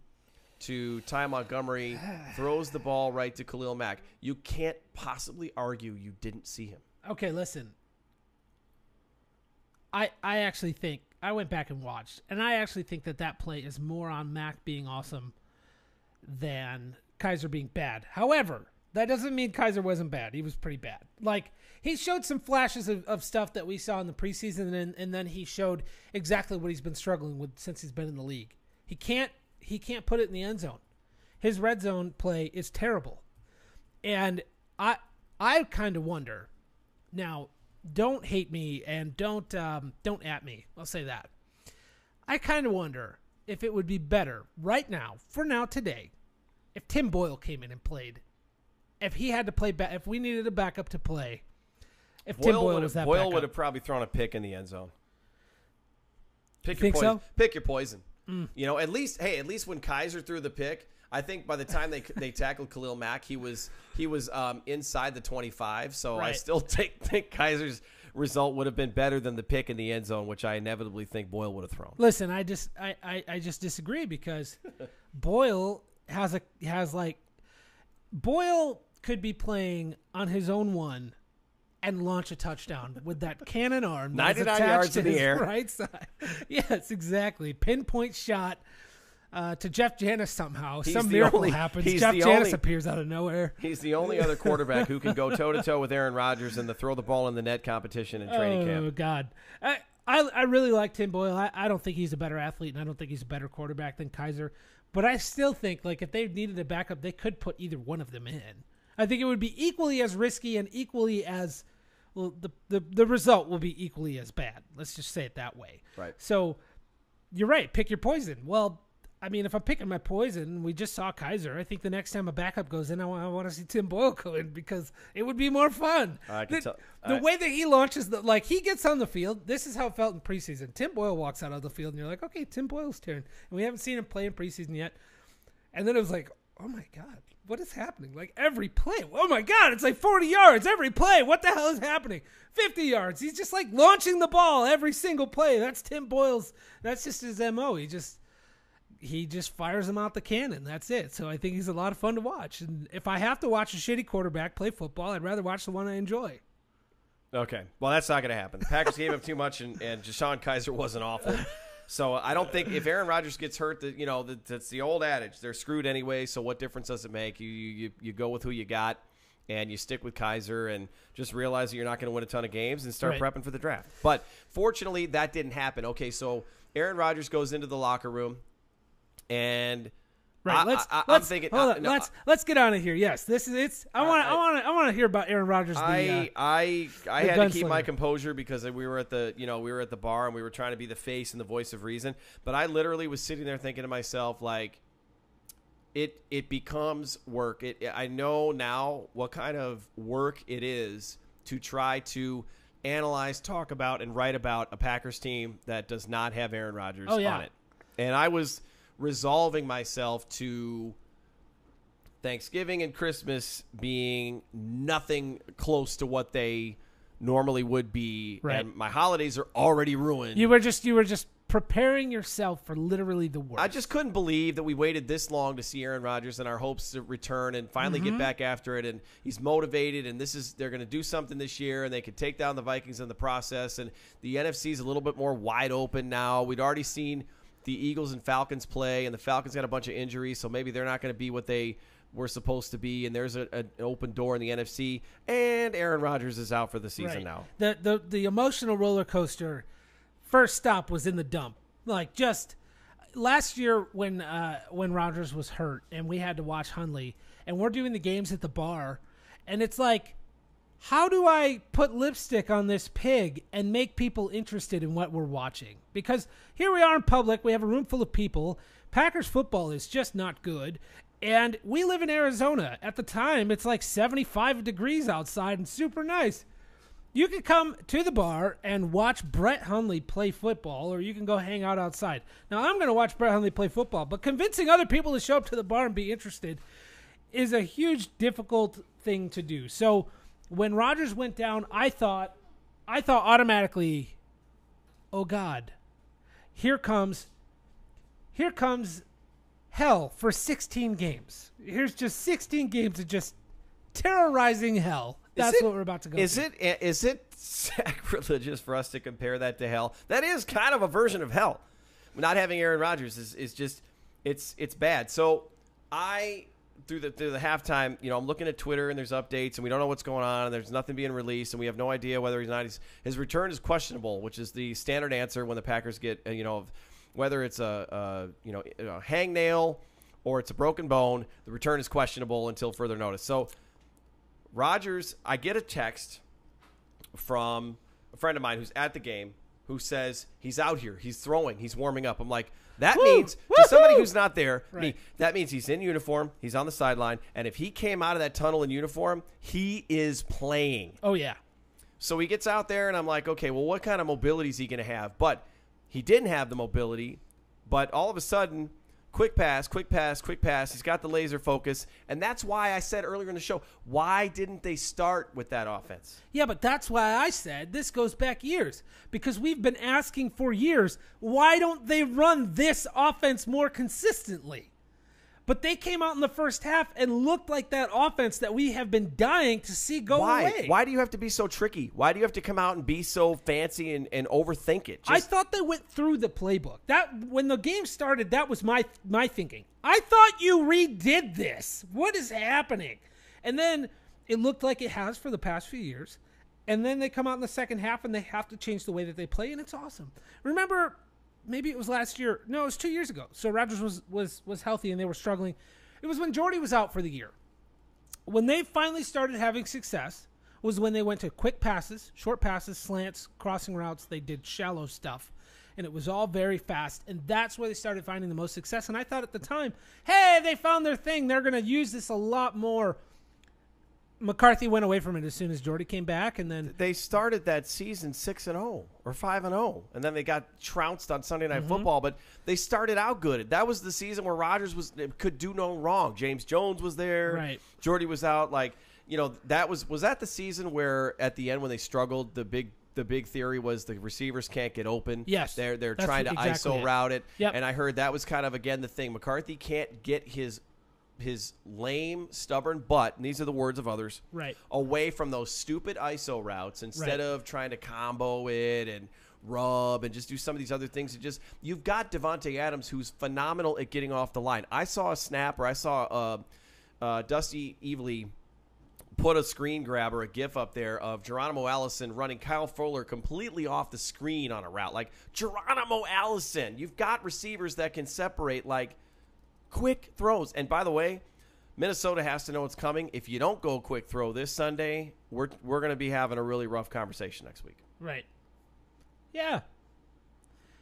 to Ty Montgomery, throws the ball right to Khalil Mack. You can't possibly argue you didn't see him. Okay, listen. I I actually think I went back and watched, and I actually think that that play is more on Mack being awesome than Kizer being bad. However, that doesn't mean Kizer wasn't bad. He was pretty bad. Like he showed some flashes of, of stuff that we saw in the preseason, and, and then he showed exactly what he's been struggling with since he's been in the league. He can't he can't put it in the end zone. His red zone play is terrible, and I I kind of wonder. Now, don't hate me and don't um, don't at me. I'll say that. I kind of wonder if it would be better right now, for now today, if Tim Boyle came in and played. If he had to play back, if we needed a backup to play, if Tim Boyle was that Boyle backup. would have probably thrown a pick in the end zone. Pick Think your poison. so? Mm. Pick your poison. You know, at least hey, at least when Kizer threw the pick, I think by the time they they tackled Khalil Mack, he was he was um, inside the twenty five. So I still take, think Kizer's result would have been better than the pick in the end zone, which I inevitably think Boyle would have thrown. Listen, I just I, I, I just disagree because Boyle has a has like Boyle could be playing on his own one and launch a touchdown with that cannon arm. 99 attached yards to in the air. Right side. yes, exactly. Pinpoint shot uh, to Jeff Janis somehow. He's Some miracle only- happens. Jeff Janis only- appears out of nowhere. He's the only other quarterback who can go toe to toe with Aaron Rodgers in the throw the ball in the net competition in training oh camp. Oh God, I, I I really like Tim Boyle. I, I don't think he's a better athlete, and I don't think he's a better quarterback than Kizer. But I still think like if they needed a backup, they could put either one of them in. I think it would be equally as risky and equally as well. The the the result will be equally as bad. Let's just say it that way. Right. So you're right. Pick your poison. Well. I mean, if I'm picking my poison, we just saw Kizer. I think the next time a backup goes in, I want, I want to see Tim Boyle go in because it would be more fun. Uh, I can the, tell- the I- way that he launches the like he gets on the field. This is how it felt in preseason. Tim Boyle walks out of the field, and you're like, okay, Tim Boyle's turn. And we haven't seen him play in preseason yet. And then it was like, oh my god, what is happening? Like every play, oh my god, it's like 40 yards every play. What the hell is happening? 50 yards. He's just like launching the ball every single play. That's Tim Boyle's. That's just his mo. He just he just fires them out the cannon. That's it. So I think he's a lot of fun to watch. And if I have to watch a shitty quarterback play football, I'd rather watch the one I enjoy. Okay. Well, that's not going to happen. The Packers gave up too much, and, and DeShone Kizer wasn't awful. So I don't think if Aaron Rodgers gets hurt, that you know that, that's the old adage. They're screwed anyway. So what difference does it make? You you you go with who you got, and you stick with Kizer, and just realize that you're not going to win a ton of games and start Right. prepping for the draft. But fortunately, that didn't happen. Okay, so Aaron Rodgers goes into the locker room, and Right. I, let's I, let's am thinking. hold uh, on, no, let's let's get on it here. Yes, this is it's. I want I- I want to I want to hear about Aaron Rodgers. The, I uh, I I had to keep my composure because we were at the you know we were at the bar and we were trying to be the face and the voice of reason. But I literally was sitting there thinking to myself like, it it becomes work. It I know now what kind of work it is to try to analyze, talk about, and write about a Packers team that does not have Aaron Rodgers Oh, yeah. on it. And I was resolving myself to Thanksgiving and Christmas being nothing close to what they normally would be, Right. and my holidays are already ruined. you were just you were just preparing yourself for literally the worst. I just couldn't believe that we waited this long to see Aaron Rodgers and our hopes to return and finally Mm-hmm. get back after it. And he's motivated, and this is they're going to do something this year, and they could take down the Vikings in the process. And the NFC is a little bit more wide open now. We'd already seen the Eagles and Falcons play, and the Falcons got a bunch of injuries, so maybe they're not going to be what they were supposed to be. And there's a, a- an open door in the NFC, and Aaron Rodgers is out for the season Right. now. The the the emotional roller coaster first stop was in the dump. Like just last year when uh when Rodgers was hurt and we had to watch Hundley and we're doing the games at the bar and it's like how do I put lipstick on this pig and make people interested in what we're watching? Because here we are in public, we have a room full of people. Packers football is just not good. And we live in Arizona. At the time, it's like 75 degrees outside and super nice. You can come to the bar and watch Brett Hundley play football, or you can go hang out outside. Now, I'm going to watch Brett Hundley play football, but convincing other people to show up to the bar and be interested is a huge, difficult thing to do. So, when Rodgers went down, I thought, I thought automatically, oh God, here comes, here comes hell for 16 games. Here's just 16 games of just terrorizing hell. That's it- what we're about to go. Is through. it is it sacrilegious for us to compare that to hell? That is kind of a version of hell. Not having Aaron Rodgers is, is just it's it's bad. So I through the through the halftime, you know, I'm looking at Twitter and there's updates and we don't know what's going on and there's nothing being released and we have no idea whether he's not he's, his return is questionable, which is the standard answer when the Packers get uh, you know whether it's a, a you know a hangnail or it's a broken bone, the return is questionable until further notice. So Rodgers, I get a text from a friend of mine who's at the game who says he's out here, he's throwing, he's warming up. I'm like, that Woo! means to somebody who's not there, me, Right. that means he's in uniform, he's on the sideline, and if he came out of that tunnel in uniform, he is playing. Oh yeah. So he gets out there, and I'm like, okay, well, what kind of mobility is he going to have? But he didn't have the mobility, but all of a sudden, quick pass, quick pass, quick pass. He's got the laser focus, and that's why I said earlier in the show, why didn't they start with that offense? Yeah, but that's why I said this goes back years because we've been asking for years why don't they run this offense more consistently? But they came out in the first half and looked like that offense that we have been dying to see go why? away. Why do you have to be so tricky? Why do you have to come out and be so fancy and, and overthink it? I thought they went through the playbook. That when the game started, that was my my thinking. I thought you redid this. What is happening? And then it looked like it has for the past few years. And then they come out in the second half and they have to change the way that they play, and it's awesome. Remember, maybe it was last year. No, it was two years ago. So Rodgers was was was healthy and they were struggling. It was when Jordy was out for the year when they finally started having success was when they went to quick passes, short passes, slants, crossing routes. They did shallow stuff. And it was all very fast. And that's where they started finding the most success. And I thought at the time, hey, they found their thing. They're going to use this a lot more. McCarthy went away from it as soon as Jordy came back. And then, they started that season six and zero or five and zero, and then they got trounced on Sunday Mm-hmm. Night Football. But they started out good. That was the season where Rodgers was could do no wrong. James Jones was there. Right. Jordy was out. Like you know, that was was that the season where at the end when they struggled, the big the big theory was the receivers can't get open. Yes. they're they're That's trying to exactly ISO it. route it. Yep. And I heard that was kind of again the thing. McCarthy can't get his his lame, stubborn butt, and these are the words of others, Right. away from those stupid ISO routes instead Right. of trying to combo it and rub and just do some of these other things. It just you've got Davante Adams who's phenomenal at getting off the line. I saw a snap or I saw uh, uh, Dusty Evely put a screen grab or a gif up there of Geronimo Allison running Kyle Fuller completely off the screen on a route. Like Geronimo Allison, you've got receivers that can separate like quick throws. And by the way, Minnesota has to know it's coming. If you don't go quick throw this Sunday, we're we're going to be having a really rough conversation next week. right. Yeah.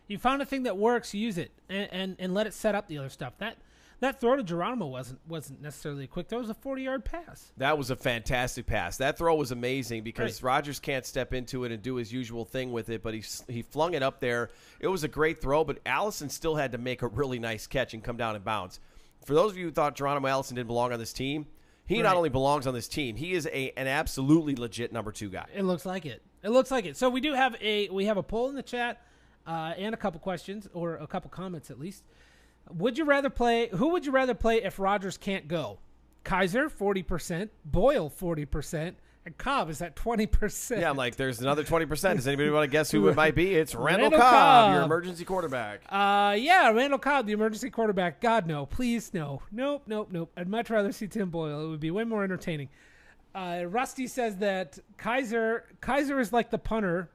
You found a thing that works, use it, and, and, and let it set up the other stuff. That that throw to Geronimo wasn't wasn't necessarily a quick throw. It was a 40 yard pass. That was a fantastic pass. That throw was amazing because Right. Rodgers can't step into it and do his usual thing with it, but he he flung it up there. It was a great throw, but Allison still had to make a really nice catch and come down and bounce. For those of you who thought Geronimo Allison didn't belong on this team, he Right. not only belongs on this team, he is a an absolutely legit number two guy. It looks like it. It looks like it. So we do have a we have a poll in the chat uh, and a couple questions or a couple comments at least. Would you rather play? Who would you rather play if Rodgers can't go? Kizer forty percent, Boyle forty percent, and Cobb is at twenty percent. Yeah, I'm like, there's another twenty percent. Does anybody want to guess who it might be? It's Randall, Randall Cobb, your Cobb. emergency quarterback. Uh, yeah, Randall Cobb, the emergency quarterback. God no, please no, nope, nope, nope. I'd much rather see Tim Boyle. It would be way more entertaining. Uh, Rusty says that Kizer Kizer is like the punter,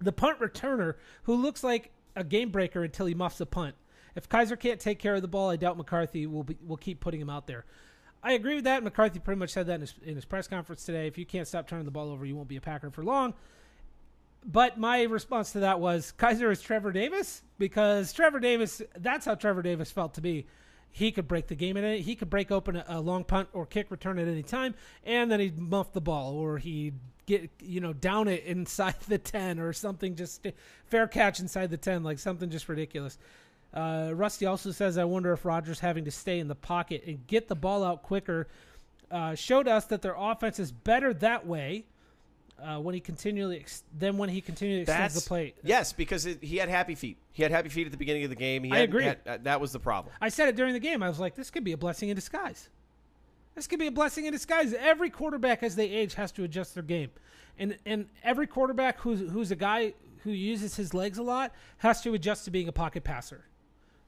the punt returner who looks like a game breaker until he muffs a punt. If Kizer can't take care of the ball, I doubt McCarthy will be, will keep putting him out there. I agree with that. McCarthy pretty much said that in his, in his press conference today. If you can't stop turning the ball over, you won't be a Packer for long. But my response to that was Kizer is Trevor Davis because Trevor Davis. That's how Trevor Davis felt to me. He could break the game at any. He could break open a, a long punt or kick return at any time, and then he'd muff the ball or he'd get you know down it inside the ten or something. Just fair catch inside the ten, like something just ridiculous. Uh, Rusty also says, "I wonder if Rodgers having to stay in the pocket and get the ball out quicker uh, showed us that their offense is better that way." uh, when he continually ex- then when he continually extends That's the plate. Yes, because it, he had happy feet. He had happy feet at the beginning of the game. He I had- agree. had- uh, that was the problem. I said it during the game. I was like, this could be a blessing in disguise. This could be a blessing in disguise. Every quarterback, as they age, has to adjust their game, and and every quarterback who's who's a guy who uses his legs a lot has to adjust to being a pocket passer.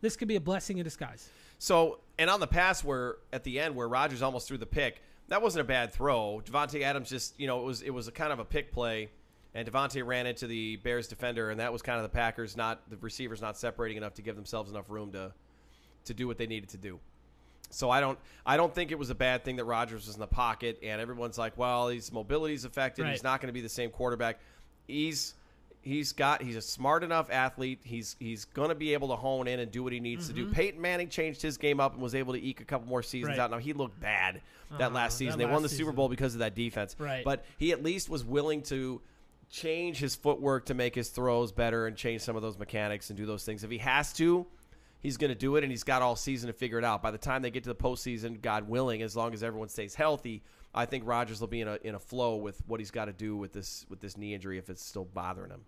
This could be a blessing in disguise. So, and on the pass where at the end where Rodgers almost threw the pick, that wasn't a bad throw. Davante Adams just, you know, it was it was a kind of a pick play, and Davante ran into the Bears defender, and that was kind of the Packers not the receivers not separating enough to give themselves enough room to to do what they needed to do. So I don't I don't think it was a bad thing that Rodgers was in the pocket, and everyone's like, well, his mobility's affected. He's not going to be the same quarterback. He's he's got he's a smart enough athlete. He's he's going to be able to hone in and do what he needs to do. Peyton Manning changed his game up and was able to eke a couple more seasons Right. out. Now he looked bad that Uh, last season. that they won the last Super. Bowl because of that defense. Right. But he at least was willing to change his footwork to make his throws better and change some of those mechanics and do those things. If he has to, he's going to do it, and he's got all season to figure it out. By the time they get to the postseason, God willing, as long as everyone stays healthy, I think Rodgers will be in a in a flow with what he's got to do with this with this knee injury if it's still bothering him.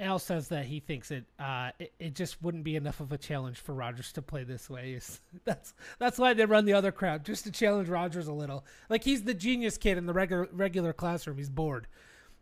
Al says that he thinks it, uh, it it just wouldn't be enough of a challenge for Rodgers to play this way. That's that's why they run the other crowd just to challenge Rodgers a little. Like he's the genius kid in the regular regular classroom. He's bored.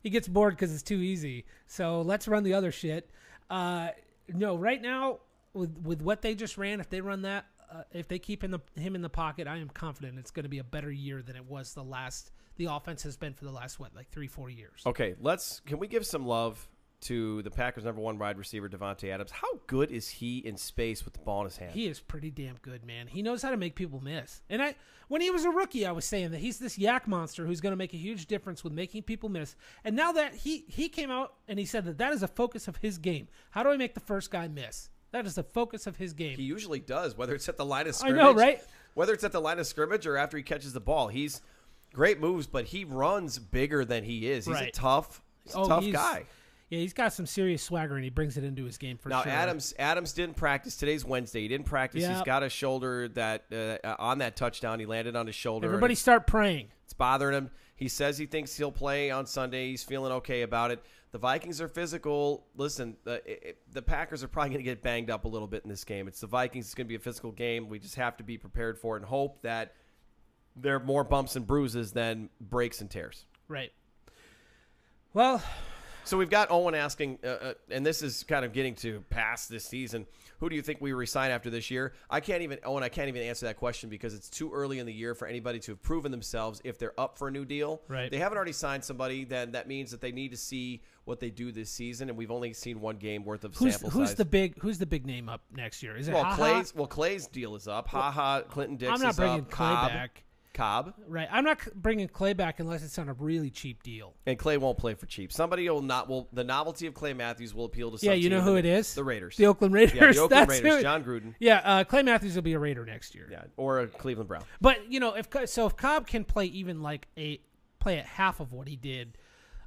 He gets bored because it's too easy. So let's run the other shit. Uh, no, right now with with what they just ran, if they run that, uh, if they keep in the him in the pocket, I am confident it's going to be a better year than it was the last. The offense has been for the last what like three four years. Okay, let's can we give some love to the Packers' number one wide receiver Davante Adams? How good is he in space with the ball in his hand? He is pretty damn good, man. He knows how to make people miss. And I, when he was a rookie, I was saying that he's this YAC monster who's going to make a huge difference with making people miss. And now that he he came out and he said that that is a focus of his game. How do I make the first guy miss? That is the focus of his game. He usually does, whether it's at the line of scrimmage. I know, right? Whether it's at the line of scrimmage or after he catches the ball. He's great moves, but he runs bigger than he is. He's a tough, he's a Oh, tough guy. Yeah, he's got some serious swagger and he brings it into his game for Now sure. Adams Adams didn't practice. Today's Wednesday. He didn't practice. He's got a shoulder that uh, on that touchdown. He landed on his shoulder. Everybody start praying. It's bothering him. He says he thinks he'll play on Sunday. He's feeling okay about it. The Vikings are physical. Listen, the, it- the Packers are probably going to get banged up a little bit in this game. It's the Vikings. It's going to be a physical game. We just have to be prepared for it and hope that there are more bumps and bruises than breaks and tears. Right. Well, So we've got Owen asking, uh, uh, and this is kind of getting to past this season. Who do you think we resign after this year? I can't even, Owen, I can't even answer that question because it's too early in the year for anybody to have proven themselves if they're up for a new deal. Right. They haven't already signed somebody, then that means that they need to see what they do this season, and we've only seen one game worth of who's sample who's size. the big who's the big name up next year? Is it well, Ha Ha? Clay's well Clay's deal is up. Ha ha, Clinton Dix I'm not is bringing up. Clay Cobb, back. Cobb, Right. I'm not bringing Clay back unless it's on a really cheap deal. and Clay won't play for cheap. Somebody will not. Will the novelty of Clay Matthews will appeal to? Some Yeah, you know who it is? The Raiders. The Oakland Raiders. Yeah, the Oakland That's Raiders. Jon Gruden. Yeah, uh, Clay Matthews will be a Raider next year. Yeah, or a Cleveland Brown. But you know, if so, if Cobb can play even like a play at half of what he did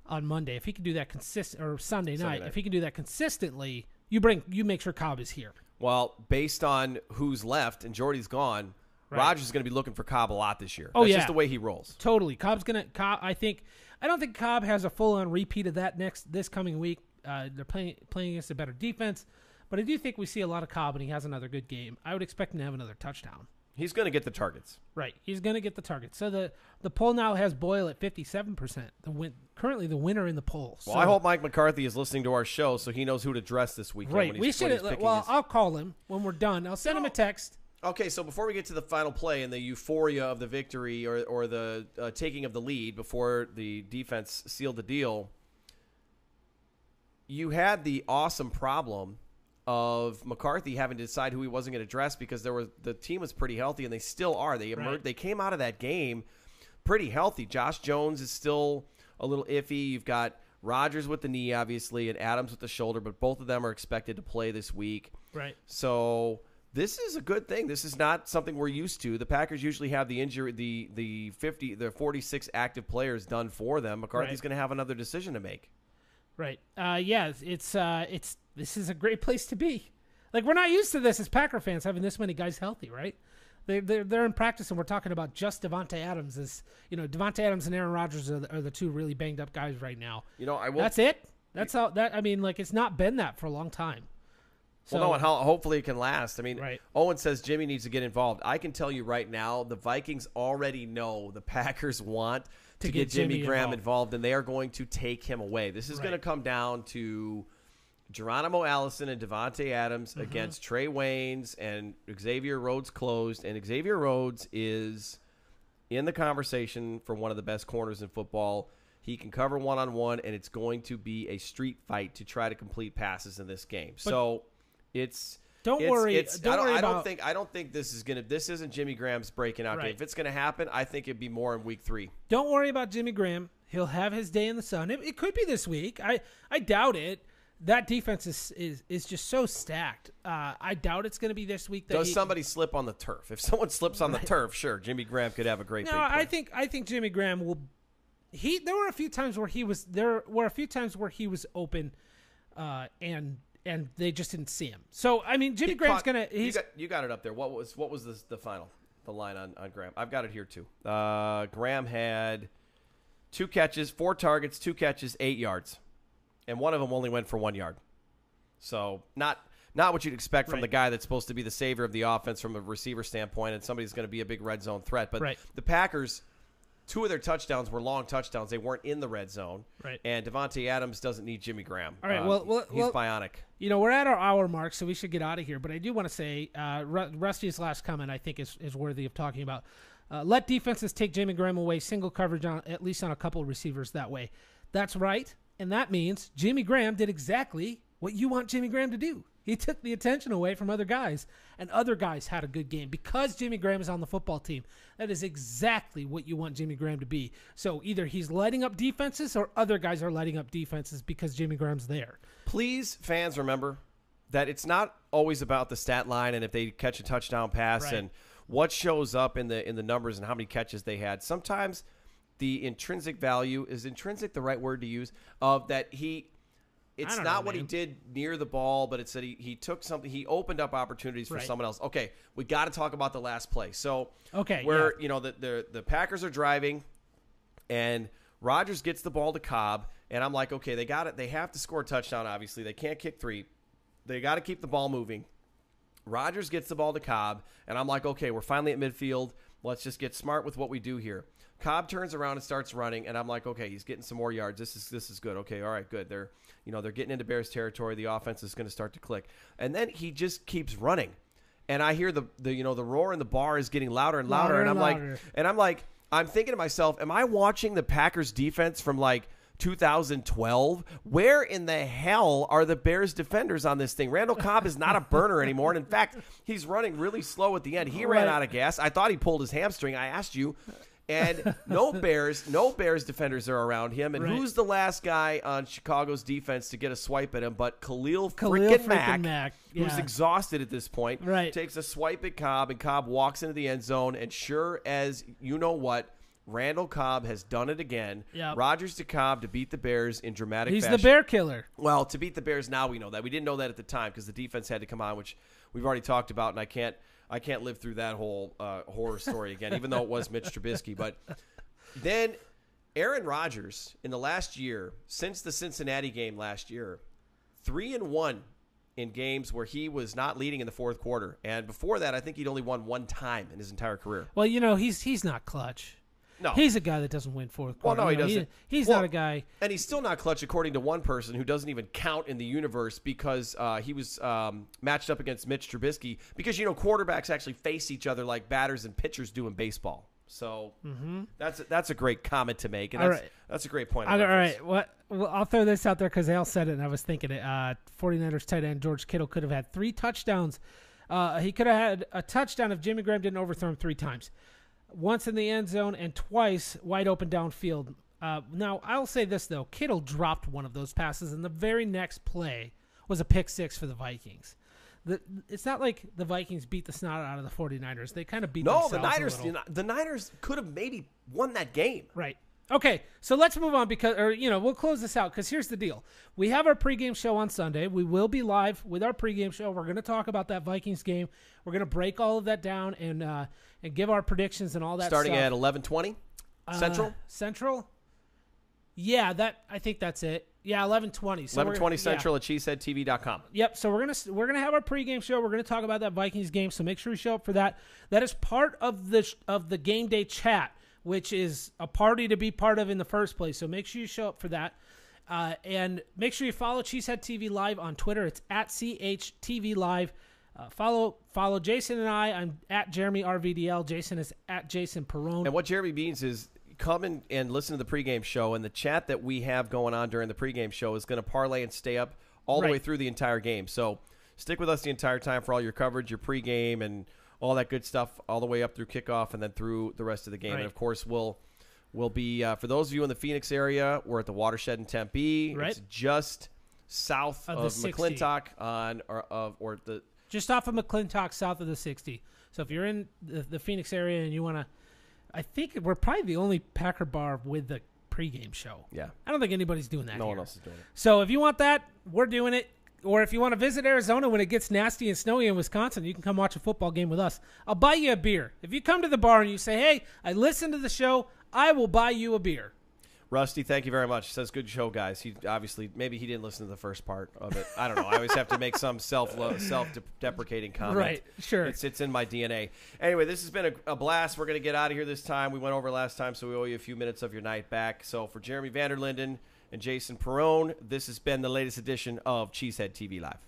on Monday, if he can do that consistent or Sunday night, night. if he can do that consistently, you bring you make sure Cobb is here. Well, based on who's left and Jordy's gone, Right. Rodgers is going to be looking for Cobb a lot this year. Oh, That's yeah. just the way he rolls. Totally, Cobb's gonna. Cobb, I think. I don't think Cobb has a full on repeat of that next this coming week. Uh, they're playing playing against a better defense, but I do think we see a lot of Cobb, and he has another good game. I would expect him to have another touchdown. He's going to get the targets. Right, he's going to get the targets. So the the poll now has Boyle at fifty seven percent. The win currently the winner in the poll. Well, So- I hope Mike McCarthy is listening to our show so he knows who to dress this weekend. Right, when we should. Well, his- I'll call him when we're done. I'll send him a text. Okay, so before we get to the final play and the euphoria of the victory or, or the uh, taking of the lead before the defense sealed the deal, you had the awesome problem of McCarthy having to decide who he wasn't going to dress because there was the team was pretty healthy and they still are. They emerged, Right. they came out of that game pretty healthy. Josh Jones is still a little iffy. You've got Rodgers with the knee, obviously, and Adams with the shoulder, but both of them are expected to play this week. Right. So this is a good thing. This is not something we're used to. The Packers usually have the injury, the the fifty, the forty six active players done for them. McCarthy's Right. going to have another decision to make. Right. Uh, yeah. It's uh, it's this is a great place to be. Like we're not used to this as Packer fans having this many guys healthy, right? They they're, they're in practice, and we're talking about just Davante Adams. Is you know Davante Adams and Aaron Rodgers are the, are the two really banged up guys right now. You know, I will. That's it. That's how That I mean, like it's not been that for a long time. So, well, no, and how, hopefully it can last. I mean, Right. Owen says Jimmy needs to get involved. I can tell you right now, the Vikings already know the Packers want to, To get, get Jimmy, Jimmy Graham involved. involved. and they are going to take him away. This is going to come down to Geronimo Allison and Davante Adams Mm-hmm. against Trae Waynes and Xavier Rhodes closed. And Xavier Rhodes is in the conversation for one of the best corners in football. He can cover one on one, and it's going to be a street fight to try to complete passes in this game. so it's Don't it's- worry- It's, don't I don't, worry I don't about- think I don't think this is gonna. This isn't Jimmy Graham's breaking out game. If it's gonna happen, I think it'd be more in week three. don't worry about Jimmy Graham. He'll have his day in the sun. It, it could be this week. I I doubt it. That defense is is, is just so stacked. Uh, I doubt it's going to be this week. That Does he- somebody slip on the turf? If someone slips on the turf, sure, Jimmy Graham could have a great. No, I think I think Jimmy Graham will. He there were a few times where he was there were a few times where he was open, uh, and and they just didn't see him. So I mean, Jimmy He Graham's caught- gonna You he's got, you got it up there. What was what was the the final the line on on Graham? I've got it here too. Uh, Graham had two catches, four targets, two catches, eight yards, and one of them only went for one yard. So not not what you'd expect from Right. the guy that's supposed to be the savior of the offense from a receiver standpoint, and somebody's going to be a big red zone threat. But Right. the Packers. Two of their touchdowns were long touchdowns. They weren't in the red zone. Right. And Davante Adams doesn't need Jimmy Graham. All right, Uh, well- well- he's well- bionic. you know we're at our hour mark, so we should get out of here. But I do want to say, uh, Rusty's last comment I think is is worthy of talking about. Uh, let defenses take Jimmy Graham away, single coverage on at least on a couple of receivers that way. That's right, and that means Jimmy Graham did exactly what you want Jimmy Graham to do. He took the attention away from other guys, and other guys had a good game because Jimmy Graham is on the football team. That is exactly what you want Jimmy Graham to be. So either he's lighting up defenses, or other guys are lighting up defenses because Jimmy Graham's there. please fans remember that it's not always about the stat line and if they catch a touchdown pass Right. and what shows up in the in the numbers and how many catches they had sometimes the intrinsic value is intrinsic the right word to use of that he it's don't know, what he did near the ball but it's that he, he took something he opened up opportunities for Right. someone else okay we got to talk about the last play so Okay, where yeah. you know the, the the packers are driving and Rodgers gets the ball to Cobb, and I'm like, okay, they got it. They have to score a touchdown. Obviously, they can't kick three. They got to keep the ball moving. Rodgers gets the ball to Cobb, and I'm like, okay, we're finally at midfield. Let's just get smart with what we do here. Cobb turns around and starts running, and I'm like, okay, he's getting some more yards. This is this is good. Okay, all right, good. They're you know they're getting into Bears territory. The offense is going to start to click, and then he just keeps running, and I hear the the you know the roar in the bar is getting louder and louder, Louder and I'm and like, and I'm like, I'm thinking to myself, am I watching the Packers defense from like 2012? Where in the hell are the Bears defenders on this thing? Randall Cobb is not a burner anymore. And in fact, he's running really slow at the end. He ran out of gas. I thought he pulled his hamstring. I asked you. And no Bears, no Bears defenders are around him. And Right. who's the last guy on Chicago's defense to get a swipe at him but Khalil, Khalil frickin' Mack, Mack, who's exhausted at this point, Right. takes a swipe at Cobb, and Cobb walks into the end zone. And sure as you know what, Randall Cobb has done it again. Yep. Rodgers to Cobb to beat the Bears in dramatic He's fashion. the bear killer. Well, to beat the Bears now we know that. We didn't know that at the time because the defense had to come on, which we've already talked about, and I can't I can't live through that whole uh, horror story again, even though it was Mitch Trubisky. But then Aaron Rodgers in the last year, since the Cincinnati game last year, three and one in games where he was not leading in the fourth quarter, and before that, I think he'd only won one time in his entire career. Well, you know he's he's not clutch. No, He's a guy that doesn't win fourth quarter. Well, no, he doesn't. he's Well, not a guy. And he's still not clutch, according to one person who doesn't even count in the universe because uh, he was um, matched up against Mitch Trubisky. Because, you know, quarterbacks actually face each other like batters and pitchers do in baseball. So that's, a, that's a great comment to make. And that's, right. that's a great point. All reference. right, what? Well, I'll throw this out there because Al said it, and I was thinking it. Uh, 49ers tight end George Kittle could have had three touchdowns. Uh, he could have had a touchdown if Jimmy Graham didn't overthrow him three times, once in the end zone and twice wide open downfield. Uh, now I'll say this though: Kittle dropped one of those passes, and the very next play was a pick six for the Vikings. The, it's not like the Vikings beat the snot out of the 49ers. They kind of beat No, themselves the Niners, the Niners could have maybe won that game. Right. Okay, so let's move on because, or you know, we'll close this out because here's the deal: we have our pregame show on Sunday. We will be live with our pregame show. We're going to talk about that Vikings game. We're going to break all of that down and uh, and give our predictions and all that. Starting stuff. at eleven twenty Central. Uh, Central. Yeah, that I think that's it. Yeah, eleven twenty. Eleven twenty yeah. Central at cheeseheadtv.com. Yep. So we're gonna we're gonna have our pregame show. We're gonna talk about that Vikings game. So make sure you show up for that. That is part of the of the game day chat, which is a party to be part of in the first place. So make sure you show up for that. Uh, and make sure you follow Cheesehead TV Live on Twitter. It's at CHTV Live. Uh, follow follow Jason and I. I'm at Jeremy RVDL. Jason is at Jason Perone. And what Jeremy means is come in and listen to the pregame show, and the chat that we have going on during the pregame show is going to parlay and stay up all the way through the entire game. So stick with us the entire time for all your coverage, your pregame, and all that good stuff, all the way up through kickoff and then through the rest of the game. Right. And of course, we'll we'll be uh, for those of you in the Phoenix area. We're at the Watershed in Tempe. Right. It's just south Of of, McClintock on or of or the just off of McClintock, south of the 60. So if you're in the, the Phoenix area and you want to, I think we're probably the only Packer bar with the pregame show. yeah. I don't think anybody's doing that. No one else is doing it. So if you want that, we're doing it. Or if you want to visit Arizona when it gets nasty and snowy in Wisconsin, you can come watch a football game with us. I'll buy you a beer. If you come to the bar and you say, "Hey, I listened to the show," I will buy you a beer. Rusty, thank you very much. Says good show, guys. He obviously maybe he didn't listen to the first part of it. I don't know. I always have to make some self self deprecating comment. Right, sure. It's it's in my DNA. Anyway, this has been a, a blast. We're gonna get out of here this time. We went over last time, so we owe you a few minutes of your night back. So for Jeremy Vanderlinden and Jason Perone, this has been the latest edition of Cheesehead TV Live.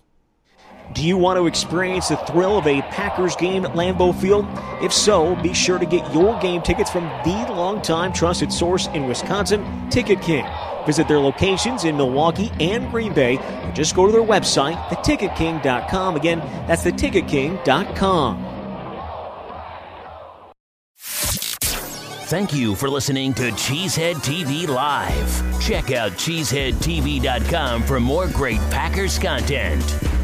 Do you want to experience the thrill of a Packers game at Lambeau Field? If so, be sure to get your game tickets from the longtime trusted source in Wisconsin, Ticket King. Visit their locations in Milwaukee and Green Bay, or just go to their website, theticketking.com. Again, that's theticketking.com. Thank you for listening to Cheesehead TV Live. Check out cheeseheadtv.com for more great Packers content.